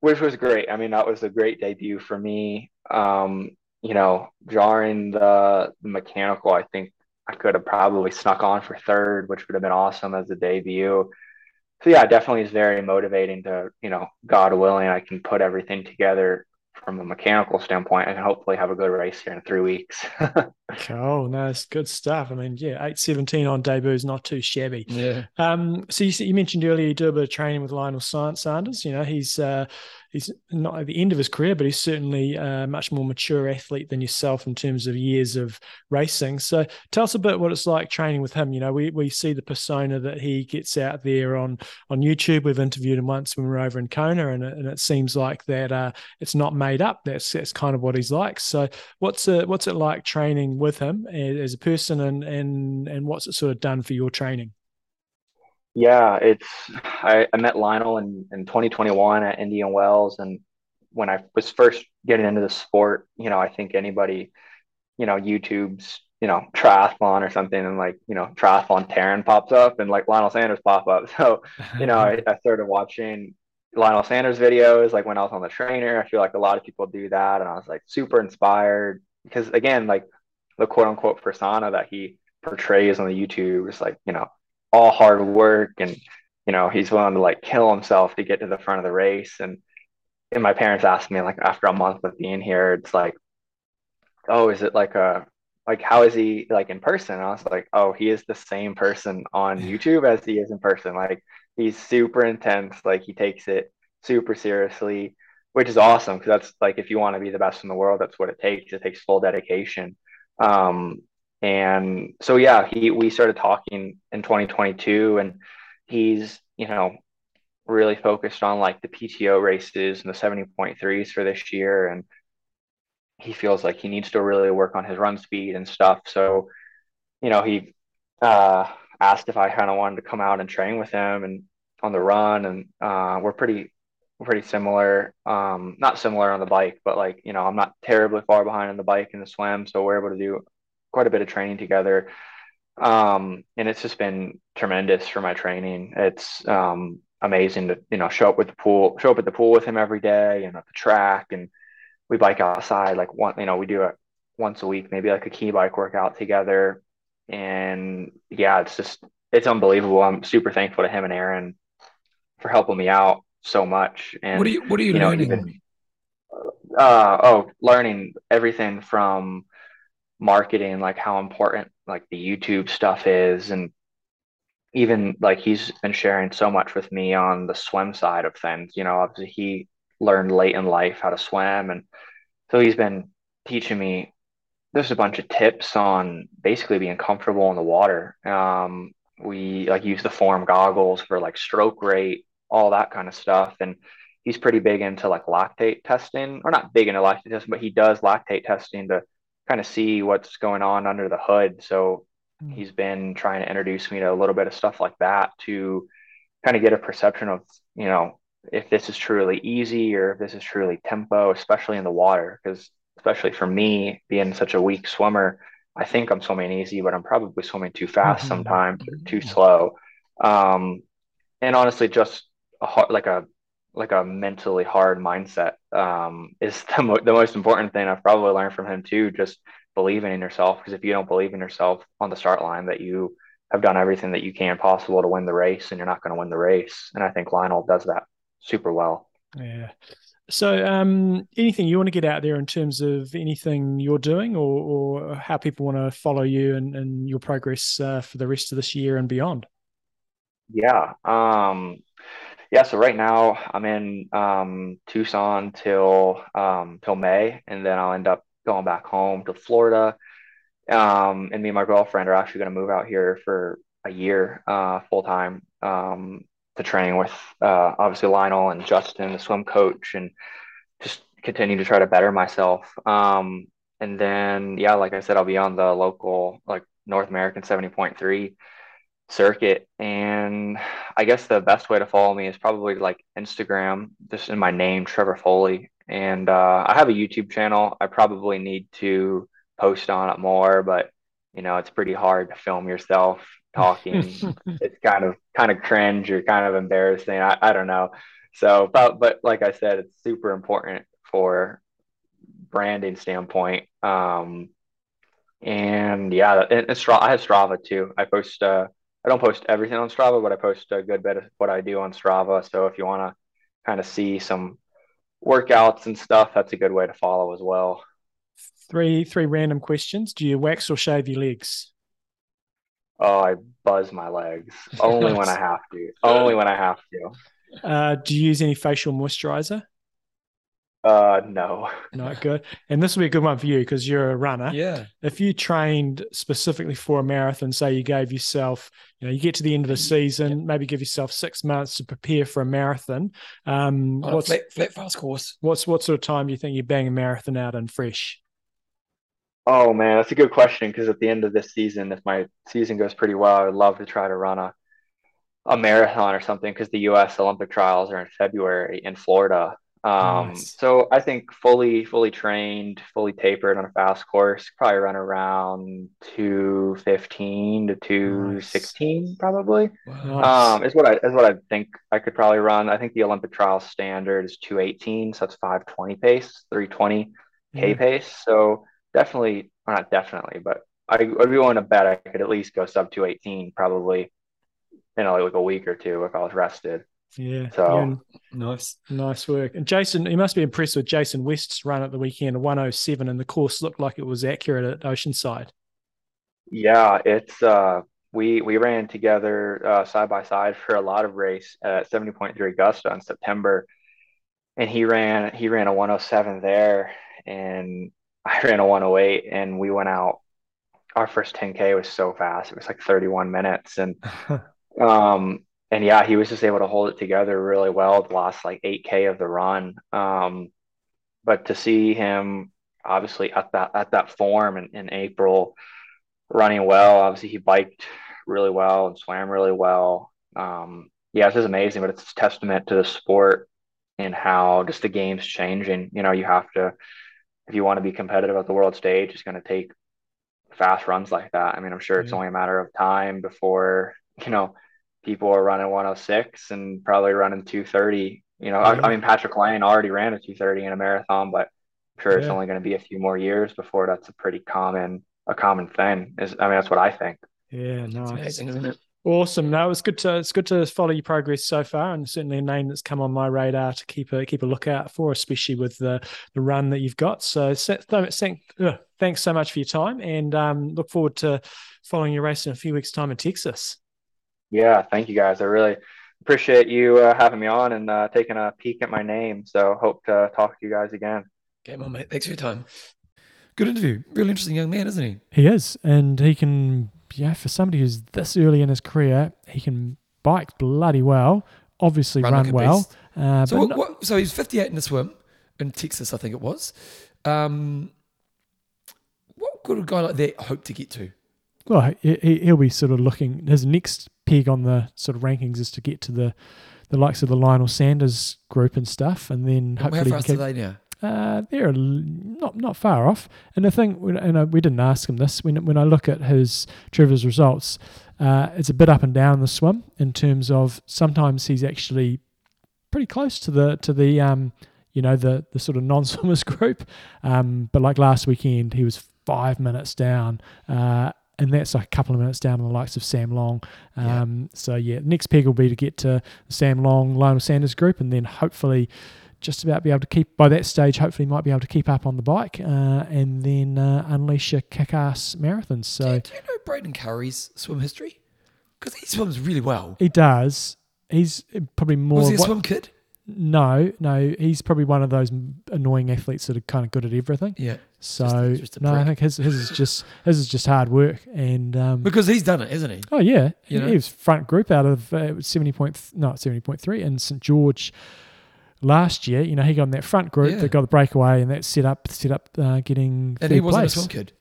which was great. I mean, that was a great debut for me. Um, you know, jarring the, the mechanical, I think I could have probably snuck on for third, which would have been awesome as a debut so yeah, definitely is very motivating to, you know, God willing, I can put everything together from a mechanical standpoint and hopefully have a good race here in three weeks. cool. No, it's good stuff. I mean, yeah, 817 on debut is not too shabby. Yeah. Um, so you, you mentioned earlier you do a bit of training with Lionel Science Sanders. You know, he's uh, he's not at the end of his career, but he's certainly a much more mature athlete than yourself in terms of years of racing. So tell us a bit what it's like training with him. You know, we we see the persona that he gets out there on on YouTube. We've interviewed him once when we were over in Kona, and it, and it seems like that uh, it's not made up. That's that's kind of what he's like. So what's it what's it like training with him as a person, and and and what's it sort of done for your training? Yeah, it's I, I met Lionel in, in 2021 at Indian Wells and when I was first getting into the sport, you know, I think anybody, you know, YouTube's, you know, triathlon or something and like, you know, triathlon Taren pops up and like Lionel Sanders pop up. So, you know, I, I started watching Lionel Sanders videos like when I was on the trainer. I feel like a lot of people do that and I was like super inspired because again, like the quote unquote persona that he portrays on the YouTube is like, you know, all hard work and you know he's willing to like kill himself to get to the front of the race. And and my parents asked me like after a month of being here it's like oh is it like a like how is he like in person? And i was like oh he is the same person on youtube as he is in person. Like he's super intense. Like he takes it super seriously which is awesome because that's like if you want to be the best in the world that's what it takes. It takes full dedication. Um and so yeah he we started talking in 2022 and he's you know really focused on like the pto races and the 70.3s for this year. And he feels like he needs to really work on his run speed and stuff. So you know he uh, asked if i kind of wanted to come out and train with him and on the run. And uh, we're pretty pretty similar um, not similar on the bike but like you know i'm not terribly far behind on the bike and the swim. So we're able to do quite a bit of training together. Um, and it's just been tremendous for my training. It's um, amazing to you know show up with the pool, show up at the pool with him every day, and at the track, and we bike outside like one. You know, we do it once a week, maybe like a key bike workout together. And yeah, it's just it's unbelievable. I'm super thankful to him and Erinne for helping me out so much. And what are you what are you, you know, learning? Even, uh, oh, learning everything from marketing, like how important like the YouTube stuff is, and even like he's been sharing so much with me on the swim side of things. You know, obviously he learned late in life how to swim, and so he's been teaching me there's a bunch of tips on basically being comfortable in the water. Um, we like use the form goggles for like stroke rate, all that kind of stuff, and he's pretty big into like lactate testing, or not big into lactate testing, but he does lactate testing to kind of see what's going on under the hood. So mm. he's been trying to introduce me to a little bit of stuff like that to kind of get a perception of, you know, if this is truly easy or if this is truly tempo, especially in the water. Because especially for me, being such a weak swimmer, I think I'm swimming easy, but I'm probably swimming too fast mm-hmm. sometimes, or too slow. Um, and honestly, just a like a like a mentally hard mindset um, is the, mo- the most important thing I've probably learned from him too. Just believing in yourself, because if you don't believe in yourself on the start line, that you have done everything that you can possible to win the race, and you're not going to win the race. And I think Lionel does that super well. Yeah. So, um, anything you want to get out there in terms of anything you're doing, or, or how people want to follow you and, and your progress uh, for the rest of this year and beyond? Yeah. Um, yeah, so right now I'm in um, Tucson till um, till May, and then I'll end up going back home to Florida. Um, and me and my girlfriend are actually going to move out here for a year uh, full time um, to train with uh, obviously Lionel and Justin, the swim coach, and just continue to try to better myself. Um, and then, yeah, like I said, I'll be on the local like North American 70.3 circuit and i guess the best way to follow me is probably like instagram just in my name trevor foley and uh, i have a youtube channel i probably need to post on it more but you know it's pretty hard to film yourself talking. It's kind of kind of cringe or kind of embarrassing. I, I don't know. So but but like i said it's super important for branding standpoint um and yeah and, and Strava, i have strava too. I post uh I don't post everything on Strava, but I post a good bit of what I do on Strava. So if you want to kind of see some workouts and stuff, that's a good way to follow as well. Three three random questions. Do you wax or shave your legs? Oh, I buzz my legs only when I have to. Only when I have to. Uh, do you use any facial moisturizer? Uh, no. not good. And this will be a good one for you because you're a runner. Yeah. If you trained specifically for a marathon, say you gave yourself, you know, you get to the end of the season, maybe give yourself six months to prepare for a marathon. Um, On a what's flat, flat fast course. what's what sort of time do you think you bang a marathon out in fresh? Oh man, that's a good question because at the end of this season, if my season goes pretty well, I would love to try to run a a marathon or something because the U.S. Olympic trials are in February in Florida. Um, Nice. so I think fully, fully trained, fully tapered on a fast course, probably run around 215 to 216 probably. Wow. Nice. Um, is what I is what I think I could probably run. I think the Olympic trial standard is 218, so that's 520 pace, 320 K pace. So definitely, or not definitely, but I, I'd be willing to bet I could at least go sub 218 probably in like a week or two if I was rested. Yeah. So- you're Nice. Nice work. And Jason, you must be impressed with Jason West's run at the weekend, a 107, and the course looked like it was accurate at Oceanside. Yeah, it's uh we we ran together uh side by side for a lot of race at 70.3 Augusta in September. And he ran he ran a 107 there and I ran a 108 and we went out our first 10K was so fast. It was like 31 minutes and um and yeah, he was just able to hold it together really well Lost like 8K of the run. Um but to see him obviously at that at that form in, in April running well. Obviously, he biked really well and swam really well. Um, yeah, it's just amazing, but it's a testament to the sport and how just the game's changing. You know, you have to, if you want to be competitive at the world stage, it's going to take fast runs like that. I mean, I'm sure it's Yeah. only a matter of time before, you know, people are running 106 and probably running 230. You know, Yeah. I, I mean, Patrick Lange already ran a 230 in a marathon, but I'm sure it's only going to be a few more years before that's a pretty common a common thing. Is I mean, that's what I think. Yeah, It's nice. amazing, isn't it? Awesome. No, it's good to it's good to follow your progress so far, and certainly a name that's come on my radar to keep a keep a lookout for, especially with the the run that you've got. So, se- th- thank, ugh, thanks so much for your time, and um, look forward to following your race in a few weeks' time in Texas. Yeah, thank you guys. I really appreciate you uh, having me on and uh, taking a peek at my name. So hope to talk to you guys again. Game on, mate. Thanks for your time. Good interview. Real interesting young man, isn't he? He is, and he can, yeah, for somebody who's this early in his career, he can bike bloody well. Obviously, Run run, like well. Uh, So, what, what, so he's 58 in the swim in Texas, I think it was. Um, what could a guy like that hope to get to? Well, he, he- he'll be sort of looking. His next peg on the sort of rankings is to get to the the likes of the Lionel Sanders group and stuff, and then How hopefully fast he are they now? uh, they're not not far off. And the thing, and uh, we didn't ask him this when when I look at his Trevor's results, uh, it's a bit up and down the swim in terms of sometimes he's actually pretty close to the to the um you know the the sort of non-swimmers group, um, but like last weekend he was five minutes down. Uh, and that's like a couple of minutes down on the likes of Sam Long. Yeah. Um, So yeah, next peg will be to get to Sam Long, Lionel Sanders group, and then hopefully just about be able to keep by that stage. Hopefully, might be able to keep up on the bike, uh, and then uh, unleash a kick-ass marathon. do, So you, do you know Braden Currie's swim history? Because he swims really well. he does. He's probably more. was he a what- swim kid? No, no, he's probably one of those annoying athletes that are kind of good at everything. Yeah. So just a no, I think his his is just his is just hard work and. Um, Because he's done it, isn't he? Oh yeah, he, You he was front group out of uh, seventy point th- no seventy point three in St George last year. You know he got in that front group Yeah. that got the breakaway and that set up set up uh, getting And he wasn't place. a swim kid.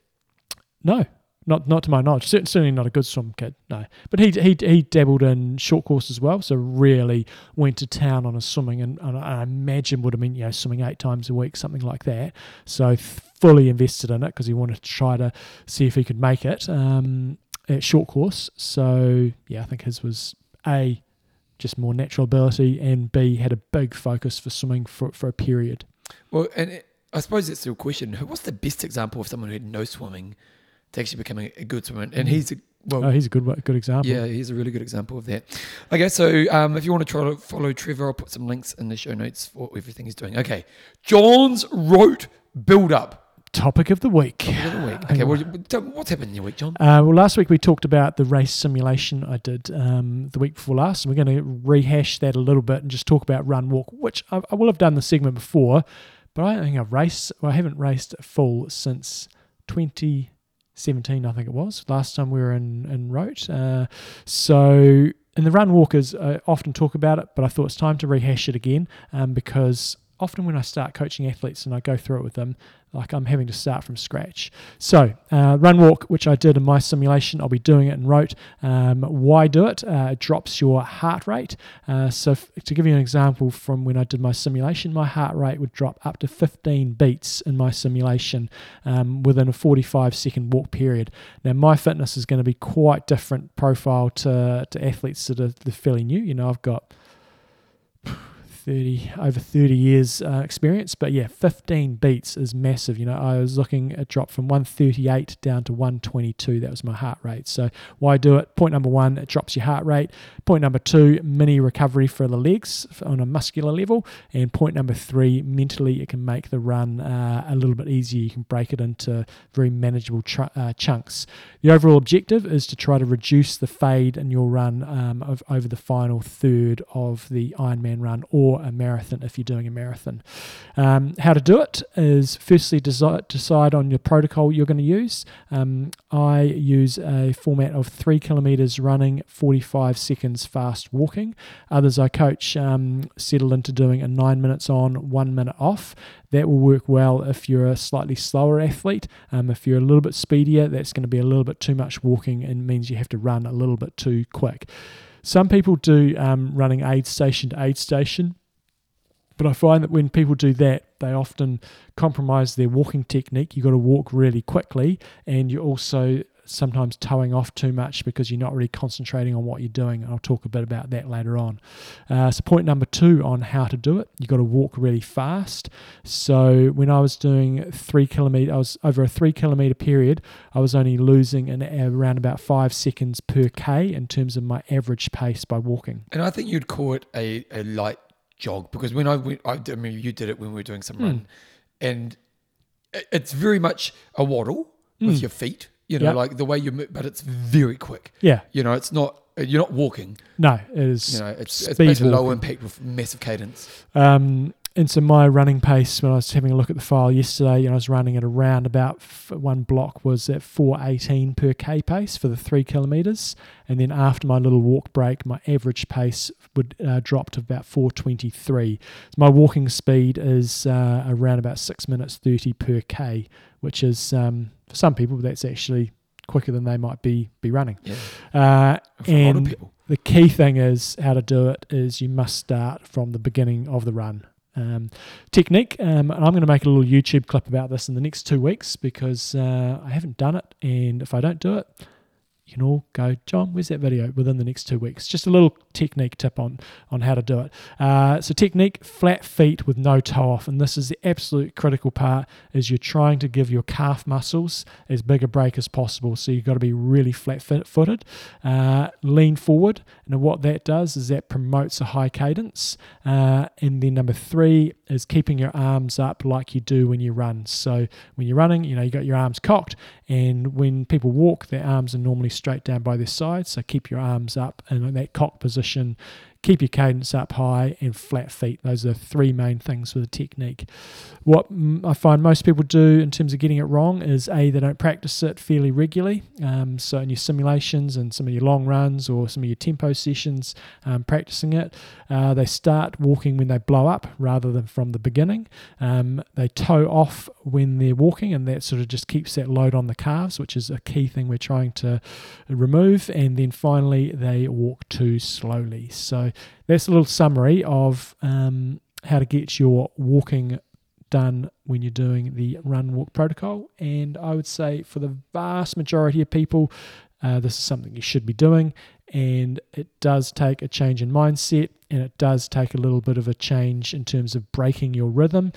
No, not not to my knowledge. Certainly not a good swim kid. No, but he he he dabbled in short course as well. So really went to town on his swimming, and, and I imagine would have been you know swimming eight times a week, something like that. So fully invested in it because he wanted to try to see if he could make it um, at short course. So yeah, I think his was a just more natural ability, and B had a big focus for swimming for for a period. Well, and it, I suppose that's the question. What's the best example of someone who had no swimming to actually becoming a good swimmer? And Mm. he's a well, Oh, he's a good good example. yeah, he's a really good example of that. Okay, so um, if you want to try to follow Trevor, I'll put some links in the show notes for everything he's doing. Okay, John's Roth build up Topic of the week. of the week. Okay, well, what's happened in your week, John? Uh, well, last week we talked about the race simulation I did um, the week before last, and we're going to rehash that a little bit and just talk about run walk, which I, I will have done the segment before, but I don't think I've raced. Well, I haven't raced full since 2017, I think it was last time we were in in Roth. Uh, so. And the run walkers uh, often talk about it, but I thought it's time to rehash it again um, because often when I start coaching athletes and I go through it with them, like I'm having to start from scratch. So, uh, run walk, which I did in my simulation, I'll be doing it in Roth. Um, why do it? Uh, it drops your heart rate. Uh, so, f- to give you an example from when I did my simulation, my heart rate would drop up to 15 beats in my simulation um, within a 45 second walk period. Now, my fitness is going to be quite different profile to, to athletes that are, fairly new. You know, I've got 30 over 30 years uh, experience but yeah 15 beats is massive you know. I was looking at drop from 138 down to 122 that was my heart rate. So why do it? Point number one it drops your heart rate. Point number two mini recovery for the legs on a muscular level. And point number three mentally it can make the run uh, a little bit easier. You can break it into very manageable tr- uh, chunks. The overall objective is to try to reduce the fade in your run um, of, over the final third of the Ironman run or a marathon if you're doing a marathon. Um, how to do it is firstly desi- decide on your protocol you're going to use. Um, I use a format of three kilometers running, 45 seconds fast walking. Others I coach um, settle into doing a nine minutes on, one minute off. That will work well if you're a slightly slower athlete. Um, if you're a little bit speedier, that's going to be a little bit too much walking and means you have to run a little bit too quick. Some people do um, running aid station to aid station, but I find that when people do that, they often compromise their walking technique. You've got to walk really quickly, and you're also sometimes towing off too much because you're not really concentrating on what you're doing. And I'll talk a bit about that later on. Uh, so, point number two on how to do it, you've got to walk really fast. So, when I was doing three kilometer, I was over a three kilometer period, I was only losing an around about five seconds per k in terms of my average pace by walking. And I think you'd call it a, a light jog because when I went, I, I mean, you did it when we were doing some run, and it's very much a waddle with your feet. You know, Yep. like the way you move, but it's very quick. Yeah, You know, it's not you're not walking. no, it is. You know, it's, it's basically low walking. impact with massive cadence. Um, and so my running pace when I was having a look at the file yesterday, you know, I was running at around about f- one block was at 418 per k pace for the three kilometers, and then after my little walk break, my average pace would uh, drop to about 423. So my walking speed is uh, around about six minutes 30 per k, which is um, for some people that's actually quicker than they might be be running. Yeah, Uh, for a lot of and the key thing is how to do it is you must start from the beginning of the run. Um, technique, um, and I'm going to make a little YouTube clip about this in the next two weeks because uh, I haven't done it, and if I don't do it, you can all go, John, where's that video? Within the next two weeks, just a little technique tip on on how to do it. Uh, so technique, flat feet with no toe off, and this is the absolute critical part. Is you're trying to give your calf muscles as big a break as possible. So you've got to be really flat footed, uh, lean forward, and what that does is that promotes a high cadence. Uh, and then number three is keeping your arms up like you do when you run. So when you're running, you know you got your arms cocked, and when people walk, their arms are normally straight down by their side. So keep your arms up and in that cock position. Keep your cadence up high and flat feet. Those are the three main things for the technique. What I find most people do in terms of getting it wrong is A, they don't practice it fairly regularly. Um, so in your simulations and some of your long runs or some of your tempo sessions, um, practicing it, uh, they start walking when they blow up rather than from the beginning. Um, they toe off when they're walking, and that sort of just keeps that load on the calves, which is a key thing we're trying to remove. And then finally, they walk too slowly. So that's a little summary of um, how to get your walking done when you're doing the run walk protocol. And I would say for the vast majority of people, uh, this is something you should be doing. And it does take a change in mindset and it does take a little bit of a change in terms of breaking your rhythm.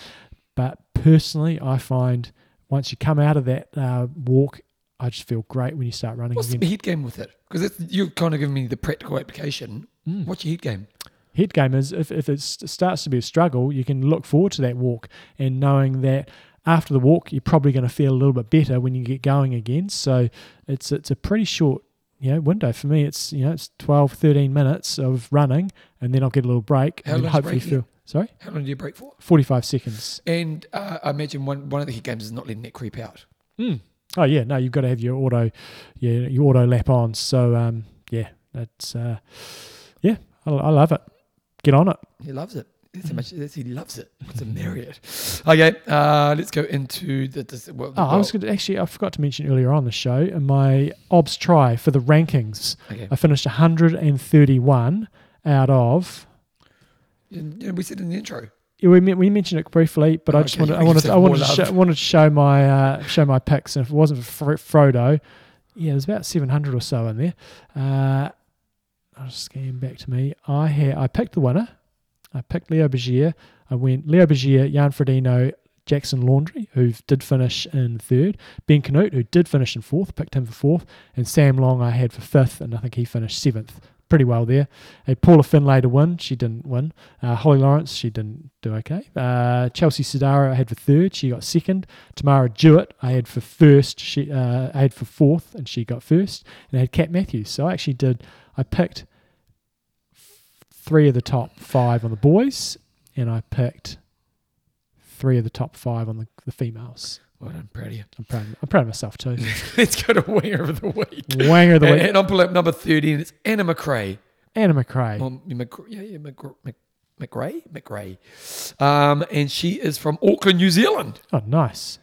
But personally, I find once you come out of that uh, walk, I just feel great when you start running What's the again. head game with it? Because you're kind of giving me the practical application. Mm. What's your head game? Head game is if, if it starts to be a struggle, you can look forward to that walk and knowing that after the walk, you're probably going to feel a little bit better when you get going again. So it's it's a pretty short you know window for me. It's you know it's 12, 13 minutes of running, and then I'll get a little break How and hopefully feel sorry How long do you break for? 45 seconds. And uh, I imagine one, one of the head games is not letting it creep out. Mm. Oh yeah, no, you've got to have your auto, yeah, your auto lap on. So um, yeah, that's uh, I, I love it. Get on it. He loves it. Mm. much he loves it. It's a Marriott. Okay, uh, let's go into the. the well, Oh, I was going to actually, I forgot to mention earlier on the show, in my OBS try for the rankings, okay. I finished 131 out of. And, and we said in the intro. yeah, We, we mentioned it briefly, but I just Okay, wanted, I wanted, I wanted, to show, wanted to show my, uh, show my picks, and if it wasn't for Frodo, yeah, there's about 700 or so in there. Uh, I'll scan back to me. I had, I picked the winner. I picked Leo Bergère. I went Leo Bergère, Jan Frodeno, Jackson Laundry, who did finish in third. Ben Kanute, who did finish in fourth, picked him for fourth. And Sam Long, I had for fifth, and I think he finished seventh. Pretty well there. I had Paula Findlay to win. She didn't win. Uh, Holly Lawrence, she didn't do okay. Uh, Chelsea Sodaro, I had for third. She got second. Tamara Jewett, I had for first. She, uh, I had for fourth, and she got first. And I had Kat Matthews. So I actually did. I picked three of the top five on the boys, and I picked three of the top five on the, the females. Well done, proud of you. I'm proud. I'm proud of myself too. let's go to Winger of the Week. Wanger of the week, and I'm pulling up number 30, and it's Anna McRae. Anna McRae. Well, Mc, yeah, yeah, Mc, Mc, McRae? McRae. Um, and she is from Auckland, New Zealand. Oh, nice.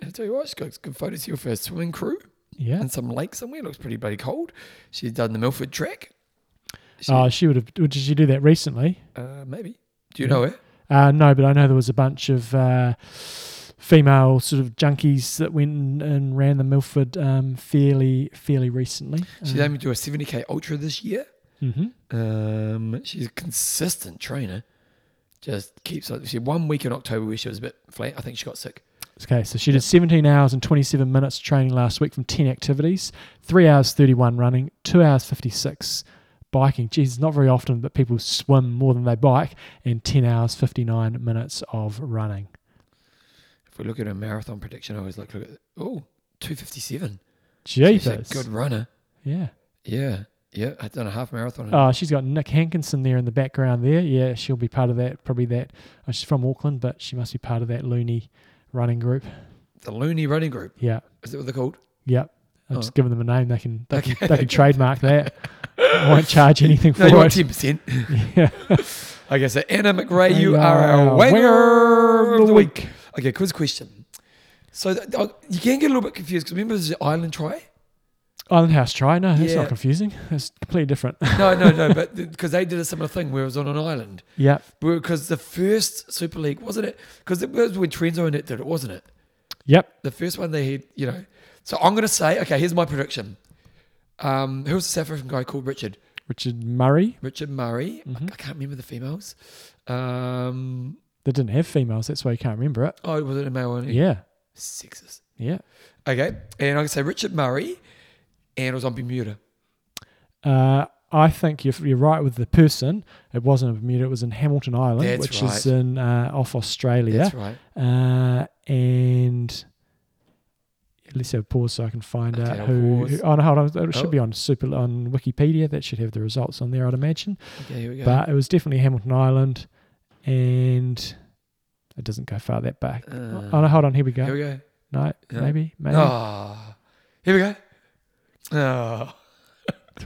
And I tell you what, she's got good photos here for her swimming crew Yeah. in some lake somewhere. Looks pretty bloody cold. She's done the Milford track. She, Oh, she would have. Did she do that recently? uh, maybe. Do you know her? Uh, no, but I know there was a bunch of uh, female sort of junkies that went and, ran the Milford um, fairly fairly recently. She's aiming to do a 70k ultra this year. hmm Um, she's a consistent trainer. Just keeps up. She had one week in October where she was a bit flat. I think she got sick. Okay, so she did 17 hours and 27 minutes training last week from 10 activities, 3 hours 31 running, 2 hours 56 biking. Geez, it's not very often that people swim more than they bike, and 10 hours 59 minutes of running. If we look at a marathon prediction, I always look, look at oh, 257. She's a good runner. Yeah. Yeah. Yeah. I've done a half marathon. Oh, she's got Nick Hankinson there in the background there. Yeah, she'll be part of that, probably that. Oh, she's from Auckland, but she must be part of that loony running group. the loony Running Group. Yeah. Is that what they're called? Yep. I'm Oh. just giving them a name. They can they, Okay. can, they can trademark that. I won't charge anything for No, you want it. 10%. Yeah. Okay, so Anna McRae, you are our winner of the week. Okay, quiz question. So th- you can get a little bit confused because remember the island try? Island House try. No, that's Yeah. not confusing. It's completely different. No, no, no, but because they did a similar thing where it was on an island. yeah. Because the first Super League, wasn't it? Because it was when Terenzo and it did it, wasn't it? Yep. The first one they had, you know. So I'm going to say, okay, here's my prediction. Um, who was the South African guy called Richard? Richard Murray. Richard Murray. I- Mhm. I, can't remember the females. Um, They didn't have females. That's why you can't remember it. oh, was it a male one? Yeah. Sexist. Yeah. Okay, and I can say Richard Murray, and it was on Bermuda. Uh, I think you're, you're right with the person. It wasn't in Bermuda. It was in Hamilton Island, That's which is in uh, off Australia. That's right. Uh, and let's have a pause so I can find Okay, out who, who. Oh no, hold on. It should Oh. be on super on Wikipedia. That should have the results on there, I'd imagine. Okay, here we go. But it was definitely Hamilton Island, and it doesn't go far that back. Uh, oh no, uh, hold on. Here we go. Here we go. no, Yeah. maybe, maybe. Oh, here we go. Oh,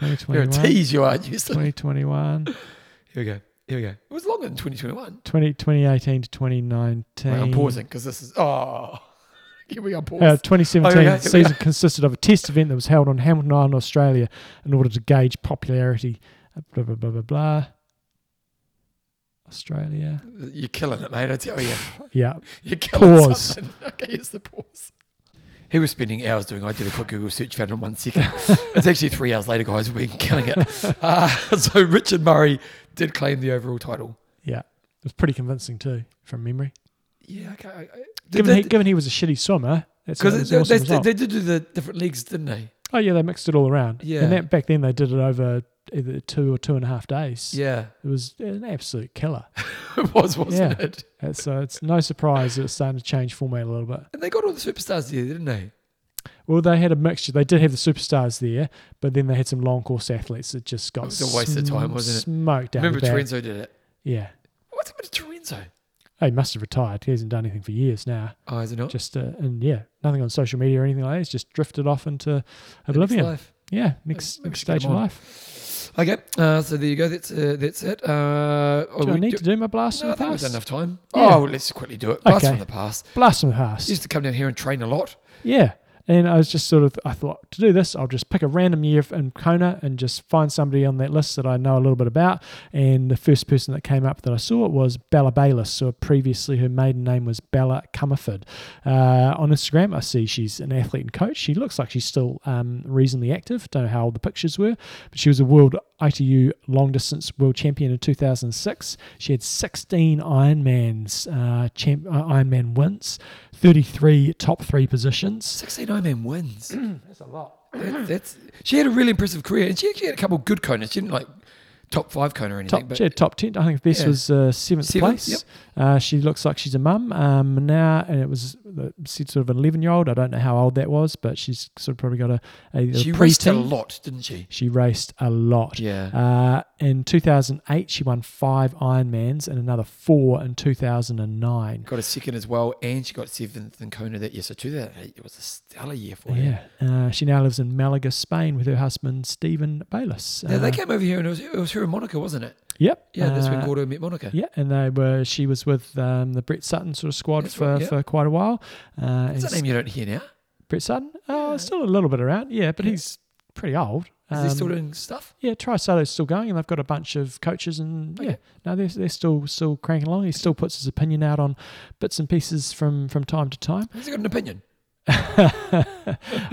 you're a 2021. tease, you are, Houston. 2021. Here we go. Here we go. It was longer than 2021. 20, 2018 to 2019. Wait, I'm pausing because this is. Oh, here we go. Pause. Uh, 2017 Oh, here we go, here we season consisted of a test event that was held on Hamilton Island, Australia, in order to gauge popularity. Uh, Blah blah blah blah blah. Australia. You're killing it, mate. I tell you. Yeah. You're killing Pause. something. Okay, here's the pause. He was spending hours doing. I did a quick Google search, found it in one second. it's actually three hours later, guys. We've been killing it. Uh, so Richard Murray did claim the overall title. Yeah. It was pretty convincing too, from memory. Yeah, okay. I, I, did, Given he, given he was a shitty swimmer, That's Because they, awesome they, they did do the different leagues, didn't they? oh yeah, they mixed it all around. Yeah. and that, back then they did it over either two or two and a half days. Yeah, it was an absolute killer. it was, wasn't Yeah. it? And so uh, it's no surprise that it's starting to change format a little bit. And they got all the superstars there, didn't they? Well, they had a mixture. They did have the superstars there, but then they had some long course athletes that just got It was a waste of time, wasn't it? Smoked out. Remember the did it. Yeah, What's happened to Terenzo? He must have retired. He hasn't done anything for years now. Oh, is it not? Just uh, and yeah, nothing on social media or anything like that. He's just drifted off into next oblivion. life. Yeah, next next stage of life. Okay, uh, so there you go. That's uh, that's it. Uh, Do I we need do- to do my blast No, from the we've enough time. Yeah. Oh, let's quickly do it. Blast Okay. from the past. Blast from the past. Used to come down here and train a lot. Yeah. And I was just sort of, I thought to do this, I'll just pick a random year in Kona and just find somebody on that list that I know a little bit about. And the first person that came up that I saw was Bella Bayliss. So previously her maiden name was Bella Comerford. Uh, on Instagram, I see she's an athlete and coach. She looks like she's still um, reasonably active. Don't know how old the pictures were, but she was a world ITU long distance world champion in 2006. She had 16 Ironmans, uh, champ, uh, Ironman wins, 33 top three positions. 16 Ironman wins. That's a lot. That- that's she had a really impressive career, and she actually had a couple of good Konas. She didn't like top five Kona or anything, Top, but she had top 10. I think this Yeah. was uh, seventh, Seventh, place. yep. Uh, she looks like she's a mum um, now, and it was sort of an 11 year old. I don't know how old that was, but she's sort of probably got a, a, she raced a lot, didn't she? She raced a lot. Yeah. Uh, in 2008, she won five Ironmans and another four in 2009. got a second as well, and she got seventh in Kona that year. So 2008 it was a stellar year for her. Yeah. Uh, she now lives in Malaga, Spain with her husband, Stephen Bayliss. Yeah, they Uh, came over here, and it was, it was her and Monica, wasn't it? Yep. Yeah, that's when Uh, Gordo met Monica. Yeah, and they were. She was with um, the Brett Sutton sort of squad That's for, right, yeah. for quite a while. Uh, What's that name you don't hear now? Brett Sutton? Oh, Yeah. still a little bit around. Yeah, but Yeah. he's pretty old. Is he still Um, doing stuff? Yeah, Trisutto's still going, and they've got a bunch of coaches, and yeah, no, they're, they're still still cranking along. He still puts his opinion out on bits and pieces from from time to time. Has he got an opinion? I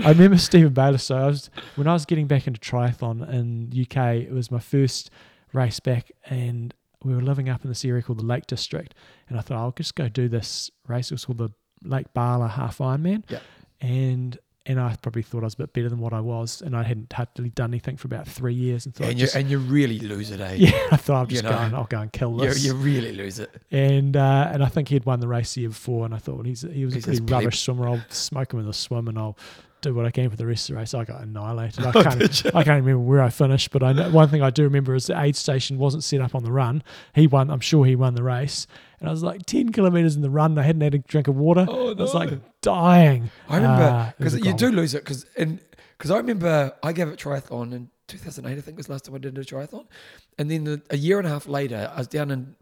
remember Stephen Baylor. So I was when I was getting back into triathlon in UK. It was my first race back, and we were living up in this area called the Lake District. And I thought I'll just go do this race. It was called the Lake Barla Half Ironman. Yeah. And and I probably thought I was a bit better than what I was, and I hadn't hardly done anything for about three years. And thought, and, you, just, and you really lose it, eh? yeah, I thought I'm you just know, going. I'll go and kill You, this. you really lose it. And uh, and I think he'd won the race the year before, and I thought well, he's he was He's a pretty rubbish swimmer. I'll smoke him in the swim, and I'll do what I can for the rest of the race. I got annihilated. I Oh, can't did? I can't remember where I finished, but I know, one thing I do remember is the aid station wasn't set up on the run. He won. I'm sure he won the race, and I was like ten kilometers in the run. I hadn't had a drink of water. Oh, I was like dying. I remember Ah, because a you do lose it because and because I remember I gave it triathlon in 2008. I think was the last time I did a triathlon, and then the, a year and a half later, I was down in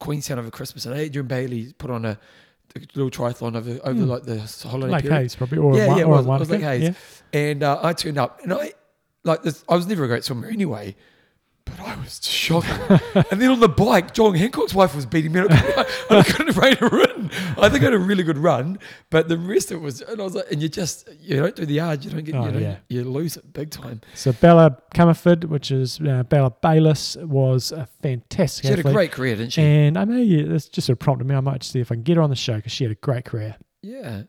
Queenstown over Christmas, and Adrian Bailey put on a little triathlon over over Hmm. like the holiday Lake period. Hayes probably, or Yeah, a, yeah, or a was- it was. Lake Hayes. Yeah. And uh, I turned up, and I like this. I was never a great swimmer anyway, but I was shocked. and then on the bike, John Hancock's wife was beating me. up. I couldn't rate a run. I think I had a really good run, but the rest of it was. And I was like, and you just you don't do the yard, you don't get, Oh, you, yeah. you lose it big time. So Bella Comerford, which is uh, Bella Bayliss, was a fantastic. She had a great career, didn't she? And I know you, this just sort of prompted me. I might see if I can get her on the show because she had a great career. yeah.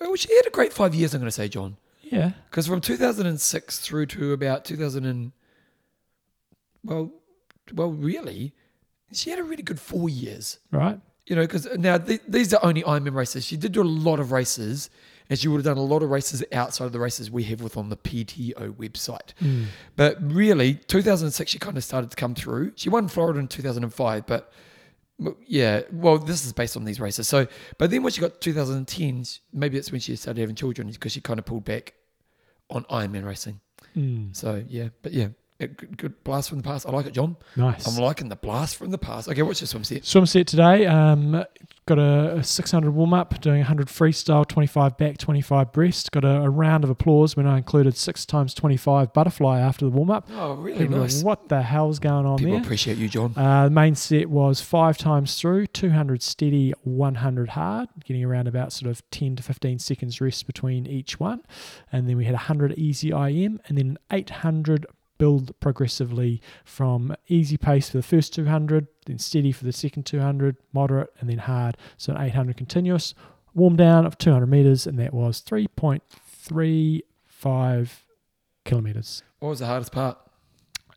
Well, she had a great five years. I'm going to say, John. Yeah. Because from 2006 through to about 2000 and well, well, really, she had a really good four years. Right. You know, because now th- these are only Ironman races. She did do a lot of races, and she would have done a lot of races outside of the races we have with on the PTO website. Mm. But really, 2006, she kind of started to come through. She won Florida in 2005, but yeah, well, this is based on these races. So, but then when she got 2010, maybe that's when she started having children because she kind of pulled back on Ironman racing. Mm. So yeah, but yeah, good, good blast from the past. I like it, John. Nice. I'm liking the blast from the past. Okay, what's your swim set? Swim set today. Um, got a, a 600 warm up, doing 100 freestyle, 25 back, 25 breast. Got a, a round of applause when I included six times 25 butterfly after the warm up. Oh, really People nice. What the hell's going on People there? appreciate you, John. Uh, the main set was five times through, 200 steady, 100 hard, getting around about sort of 10 to 15 seconds rest between each one. And then we had 100 easy IM and then 800 build progressively from easy pace for the first 200, then steady for the second 200, moderate, and then hard. So an 800 continuous. warm down of 200 meters, and that was 3.35 kilometers. What was the hardest part?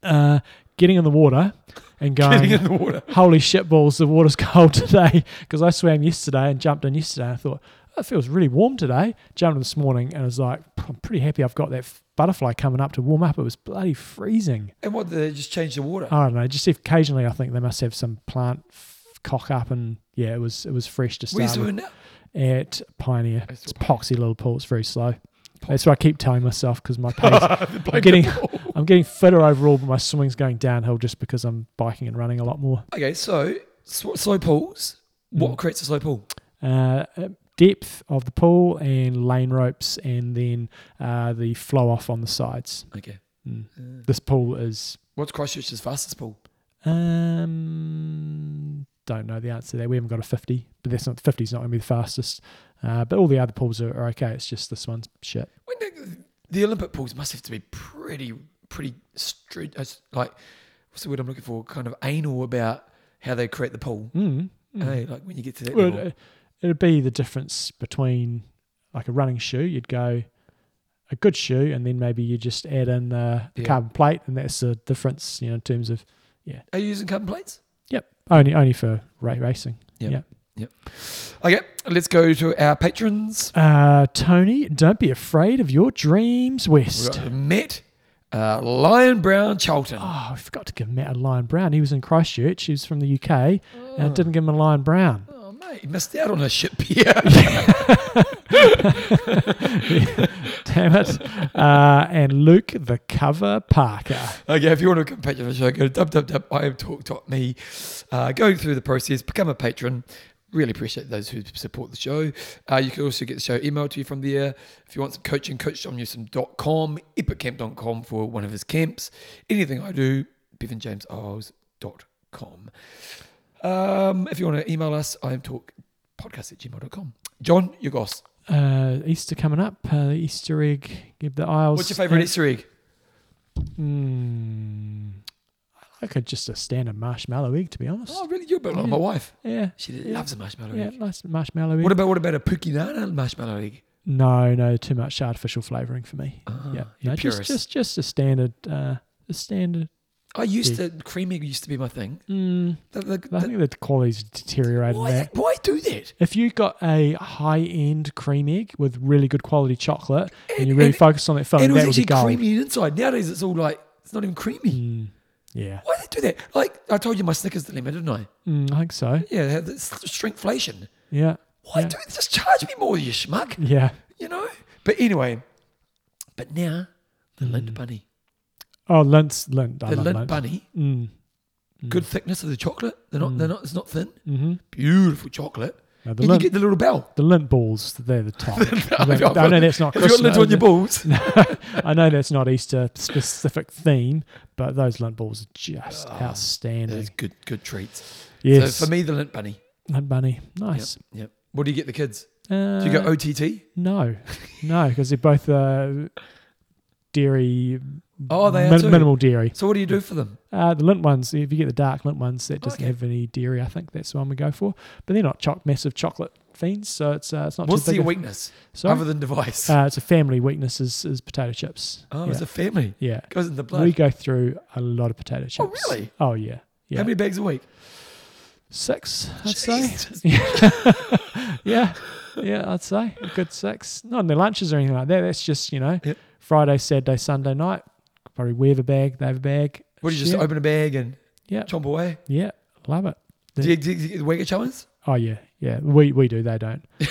Uh, getting in the water and going, Getting in the water. holy shit balls, the water's cold today. Because I swam yesterday and jumped in yesterday. I thought, it feels really warm today. Jumped this morning and I was like, I'm pretty happy I've got that f- butterfly coming up to warm up. It was bloody freezing. And what? Did they just change the water? I don't know. Just occasionally, I think they must have some plant f- cock up, and yeah, it was it was fresh to Where's start doing with. now? at Pioneer. It's It's a poxy little pool. It's very slow. That's what I keep telling myself because my pace. I'm getting- I'm getting fitter overall, but my swimming's going downhill just because I'm biking and running a lot more. Okay, so sw- slow pools. What Mm. creates a slow pool? Uh, depth of the pool and lane ropes, and then uh, the flow off on the sides. Okay. Mm. Uh, This pool is what's Christchurch's fastest pool? Um, don't know the answer there. We haven't got a 50, but that's not 50 is not going to be the fastest. Uh, but all the other pools are, are okay. It's just this one's shit. When the, the Olympic pools must have to be pretty, pretty strict. uh, Like, what's the word I'm looking for? Kind of anal about how they create the pool. Mm. mm. Hey, like when you get to that Well, level. It, it'd be the difference between like a running shoe. You'd go a good shoe, and then maybe you just add in the Yeah. carbon plate, and that's the difference. You know, in terms of yeah. Are you using carbon plates? yep, only only for ra- racing. Yeah. Yep. Okay, let's go to our patrons. Uh, Tony, don't be afraid of your dreams, West. Matt, uh, Lion Brown Charlton. Oh, I forgot to give Matt a Lion Brown. He was in Christchurch. He was from the UK, and I didn't give him a Lion Brown. Oh, you missed out on a ship here. Damn it. Uh, and Luke, the cover Parker. okay, if you want to become a patron of the show, go to www.imtalk.me. Uh, go through the process, become a patron. Really appreciate those who support the show. Uh, you can also get the show emailed to you from there. If you want some coaching, coachjohnnewsom.com, epicamp.com for one of his camps. Anything I do, bevanjameseyles.com. Um, if you want to email us, imtalkpodcast at gmail.com. John, your goss. Uh, Easter coming up. Uh, the Easter egg. Give the aisles. What's your favourite Easter egg? Mm, I like a, just a standard marshmallow egg, to be honest. Oh, really? You're a bit like Yeah. my wife. Yeah. She Yeah. loves a marshmallow Yeah, egg. nice marshmallow egg. What about what about a pukinana marshmallow egg? no, no, too much artificial flavouring for me. Ah, yeah, you're no, just, purist. just just a standard, uh, a standard. I used to cream egg used to be my thing. Mm, The- the- I think the quality's deteriorated. why, why do that? if you got a high end cream egg with really good quality chocolate and, you really and- focus on that film, and it was that would be actually creamy inside. Nowadays it's all like it's not even creamy. Mm, yeah, Why do they do that? Like I told you my Snickers dilemma, didn't I? mm, I think so. Yeah, they have this shrinkflation. Yeah, Why Yeah. do they just charge me more, you schmuck? yeah. You know? But anyway, but now the Mm. Lindt bunny. Oh, Lindt's Lindt. I The love Lindt Lindt. bunny, Mm. good thickness of the chocolate. They're not Mm. they're not it's not thin. Mm-hmm. Beautiful chocolate. No, the and Lindt, you get the little bell. the Lindt balls, they're the top. I, If don't- you've I know that's not If you got lint on your balls. I know that's not Easter specific theme, but those Lindt balls are just Oh, outstanding. Good good treats. Yes, So for me, the Lindt bunny. Lindt bunny, nice. Yep. Yep. What do you get the kids? Uh, Do you go OTT? No, no, because they're both uh, dairy. Oh, they are too. minimal dairy. So what do you do for them? Uh, the Lindt ones, if you get the dark Lindt ones, that doesn't Okay. have any dairy. I think that's the one we go for. But they're not choc- massive chocolate fiends, so it's uh, it's not What's too big. your a- weakness Sorry? other than device? Uh, it's a family weakness is, is potato chips. oh, yeah. it's a family. yeah. Goes in the blood. We go through a lot of potato chips. Oh, really? Oh yeah. Yeah. How many bags a week? Six, I'd say. Jesus. yeah, yeah, I'd say a good six. Not in their lunches or anything like that. That's just you know Yep. Friday, Saturday, Sunday night. Probably we have a bag, they have a bag. What do you just open a bag and Yeah, chomp away? yeah, love it. Do you, do you get the Wagga challenge? Oh yeah, yeah. We we do. They don't. they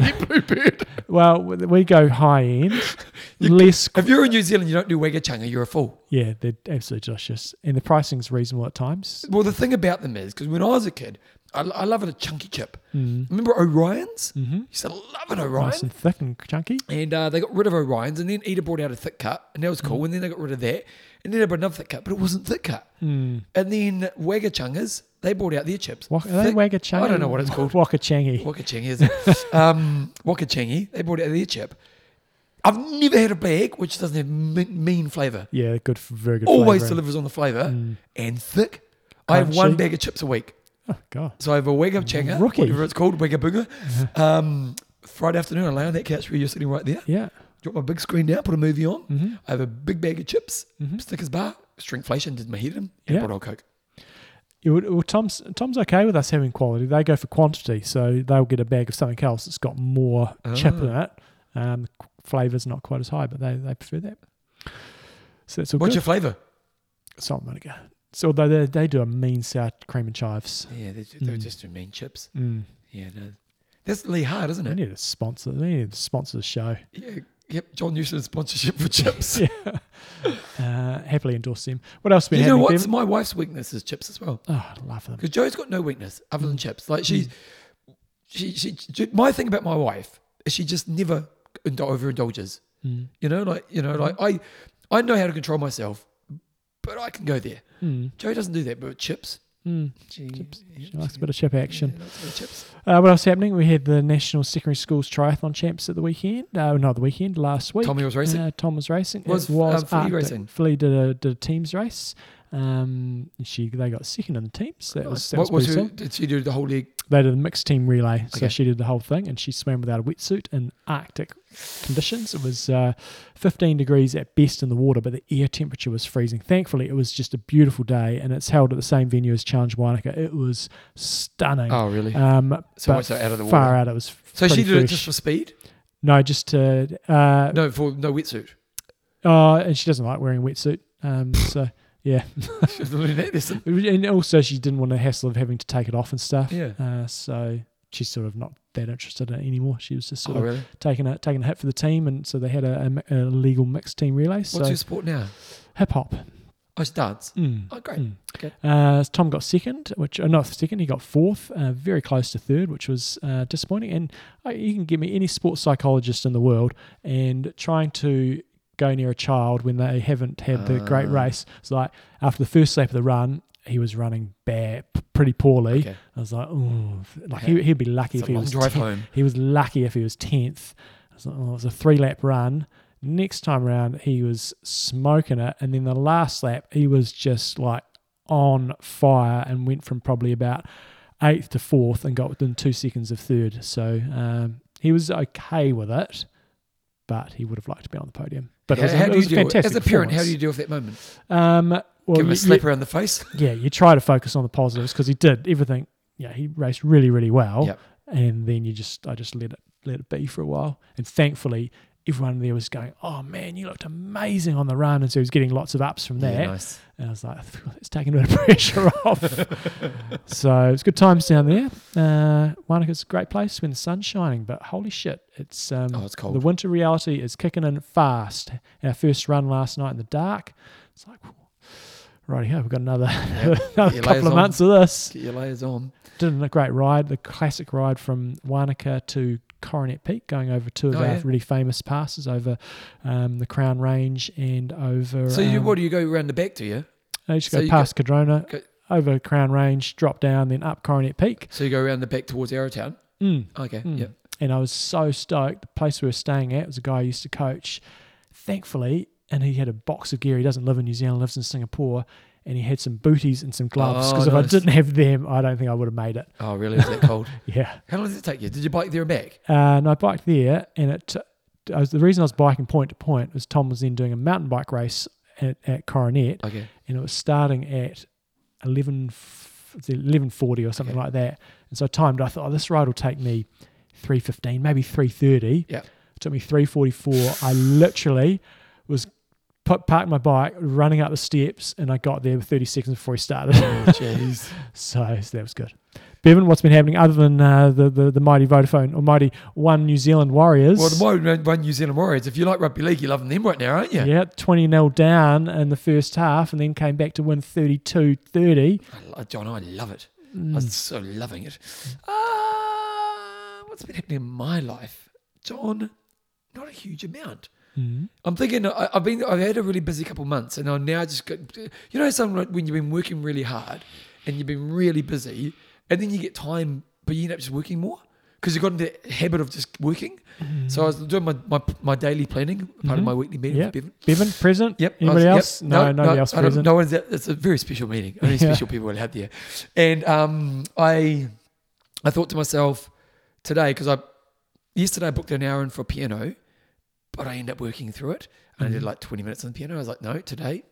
get poo-pooed. Well, we we go high end, less. If you're in New Zealand, you don't do Wagga changa, you're a fool. Yeah, they're absolutely delicious, and the pricing's reasonable at times. Well, the thing about them is, because when I was a kid, I, I love it a chunky chip. Mm. Remember Orion's? Mm-hmm. Used to love an Orion. Nice and thick and chunky. And uh, they got rid of Orion's, and then Eta brought out a thick cut, and that was cool. And then they got rid of that, and then they brought another thick cut, but it wasn't thick cut. Mm. And then Wagga Chungas, they brought out their chips. Wak- are they Thick- Wagga Changi? I don't know what it's called. Wakachangi. Wakachangi, is it? um, Wakachangi, they brought out their chip. I've never had a bag which doesn't have mean, flavour. Yeah, good, very good. Always flavouring. delivers on the flavour Mm. and thick. I have one Crunchy. bag of chips a week. Oh God. So I have a wake up checker, Rookie. whatever it's called, wake up booger. Um, Friday afternoon, I lay on that couch where you're sitting right there. Yeah. Drop my big screen down, put a movie on. Mm-hmm. I have a big bag of chips, Mhm. Snickers bar, shrinkflation, did my head in, and Yeah. a bottle of Coke. It would, well, Tom's Tom's okay with us having quality. They go for quantity, so they'll get a bag of something else that's got more chip in it. Um, flavor's not quite as high, but they, they prefer that. So that's all What's good. your flavour? Salt and vinegar. So although they, they do a mean sour cream and chives. Yeah, they, they're Mm. just too mean chips. Mm. Yeah, no. That's really hard, isn't it? We need a sponsor. We need to sponsor the show. Yeah, yep. John Newsom's sponsorship for chips. yeah. Uh, happily endorse them. What else been you know what? My wife's weakness is chips as well. Oh, I love them. Because Joe's got no weakness other Mm. than chips. Like she's, she, she, she, my thing about my wife is she just never overindulges. Mm. You know, like you know, like I, I know how to control myself, but I can go there. Mm. Joe doesn't do that, but chips, Mm. she, Chips. yeah, She likes a bit of chip action. yeah, likes a bit of chips. Uh, what else happening? We had the National Secondary Schools Triathlon Champs at the weekend. Uh, not the weekend, last week. Tommy was racing. Uh, Tom was racing. Was, it was um, Flea racing? Flea did a, did a teams race. Um, she they got second in the teams. That was, that what was was her, did she do the whole league? They did a mixed team relay, so Okay. she did the whole thing, and she swam without a wetsuit in Arctic conditions. It was uh, 15 degrees at best in the water, but the air temperature was freezing. Thankfully, it was just a beautiful day, and it's held at the same venue as Challenge Wanaka. It was stunning. Oh, really? Um, So that, out of the water. far out. It was so she did it just for speed? no, just to uh, No, for no wetsuit. uh, and she doesn't like wearing a wetsuit. Um, so yeah, and also she didn't want the hassle of having to take it off and stuff. Yeah. Uh, so she's sort of not that interested in it anymore. She was just sort Oh, of really? taking a taking a hit for the team, and so they had a, a, a legal mixed team relay. So What's your sport now? hip hop. Oh, it's dance. Mm. Oh, great. Mm. Okay. Uh, Tom got second, which uh, not second. He got fourth, uh, very close to third, which was uh, disappointing. And uh, you can give me any sports psychologist in the world, and trying to go near a child when they haven't had the great Ah. race. It's like after the first lap of the run, he was running bad, p- pretty poorly. Okay. I was like, oh, like Okay. he, he'd be lucky It's if he was drive 10th. home. He was lucky if he was tenth. I was like, oh, it was a three lap run. Next time around, he was smoking it, and then the last lap, he was just like on fire and went from probably about eighth to fourth and got within two seconds of third. So um, he was okay with it, but he would have liked to be on the podium. But it was, how, it do you a deal fantastic. as a parent? How do you deal with that moment? Um, well, Give him you- a slap around the face. yeah, you try to focus on the positives because he did everything. Yeah, he raced really, really well. Yep. And then you just, I just let it, let it be for a while. And thankfully, everyone there was going, "Oh man, you looked amazing on the run," and so he was getting lots of ups from that. nice. And I was like, "It's taking a bit of pressure off." so it was good times down there. Uh, Wanaka's a great place when the sun's shining, but holy shit, it's um, Oh, it's cold. the winter reality is kicking in fast. Our first run last night in the dark. It's like, right here, we've got another, another couple of on. months of this. Get your layers on. Did a great ride, the classic ride from Wanaka to Coronet Peak, going over two of Oh, our yeah. really famous passes over um, the Crown Range and over. So you, um, what do you go around the back? to, you? I just so go past Cardrona, go- over Crown Range, drop down, then up Coronet Peak. So you go around the back towards Arrowtown. Mm. Okay. Mm. Yeah. And I was so stoked. The place we were staying at was a guy I used to coach. Thankfully, and he had a box of gear. He doesn't live in New Zealand, lives in Singapore. And he had some booties and some gloves. Oh, Because if nice. I didn't have them, I don't think I would have made it. Oh, really? Is that cold? Yeah. How long did it take you? Did you bike there and back? Uh, and I biked there, and it. I was, the reason I was biking point to point was Tom was then doing a mountain bike race at, at Coronet, Okay. and it was starting at 11, f- it's 11.40 or something Okay. like that. And so I timed, I thought, oh, this ride will take me 3.15, maybe 3.30. Yeah. It took me 3.44. I literally was put, parked my bike, running up the steps, and I got there with 30 seconds before he started. Oh, jeez. so, so that was good. Bevan, what's been happening other than uh, the, the the mighty Vodafone or mighty One New Zealand Warriors? well, the one, one New Zealand Warriors. If you like rugby league, you're loving them right now, aren't you? yeah, 20 0 down in the first half and then came back to win 32 30. John, I love it. Mm. I'm so loving it. Uh, what's been happening in my life, John? Not a huge amount. Mm. I'm thinking I, I've been I've had a really busy couple of months, and I'm now just got, you know something like when you've been working really hard and you've been really busy, and then you get time, but you end up just working more because you got into the habit of just working. So I was doing my, my, my daily planning, part of Mhm. my weekly meeting with Bevan. Bevan present. Yep. Anybody was- yep. else? No, nobody else present. No one's there. It's a very special meeting. Only Yeah. special people will have there. And um, I I thought to myself today because I yesterday I booked an hour in for piano, but I ended up working through it. And I did Mhm. like 20 minutes on the piano. I was like, no, today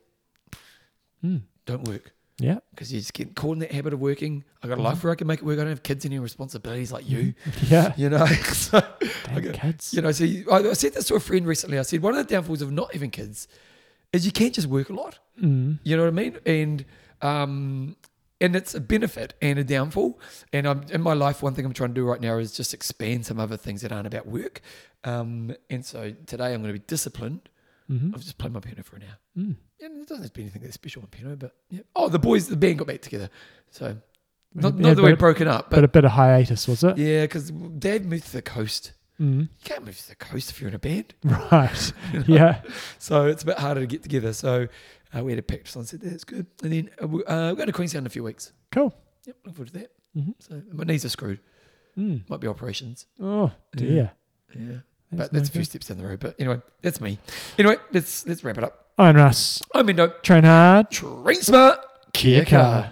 Mm. don't work Yeah. because you just get caught in that habit of working. I got a Mm-hmm. life where I can make it work. I don't have kids any responsibilities like you. Yeah. You know, so Damn Okay. kids. you know, so you, I, I said this to a friend recently. I said one of the downfalls of not having kids is you can't just work a lot. Mm. You know what I mean? And um, and it's a benefit and a downfall. And I'm in my life. One thing I'm trying to do right now is just expand some other things that aren't about work. Um, and so today I'm going to be disciplined. hmm I've just played my piano for an hour. Mm. And it doesn't have to be anything that special on piano, but yeah. Oh, the boys, the band got back together. So not, Yeah, not that we're broken up, But but a bit of hiatus, was it? yeah, because Dad moved to the coast. Mm. You can't move to the coast if you're in a band. Right. Yeah. So it's a bit harder to get together. So uh, we had a practice on Saturday. That's good. And then uh, we- uh, we're going to Queenstown in a few weeks. Cool. Yep, look forward to that. hmm So my knees are screwed. Mm. Might be operations. Oh dear. Yeah, That's but that's a few steps down the road. But anyway, that's me. Anyway, let's let's wrap it up. I'm Russ. I'm Indo. Train hard. Train smart. Kia kaha.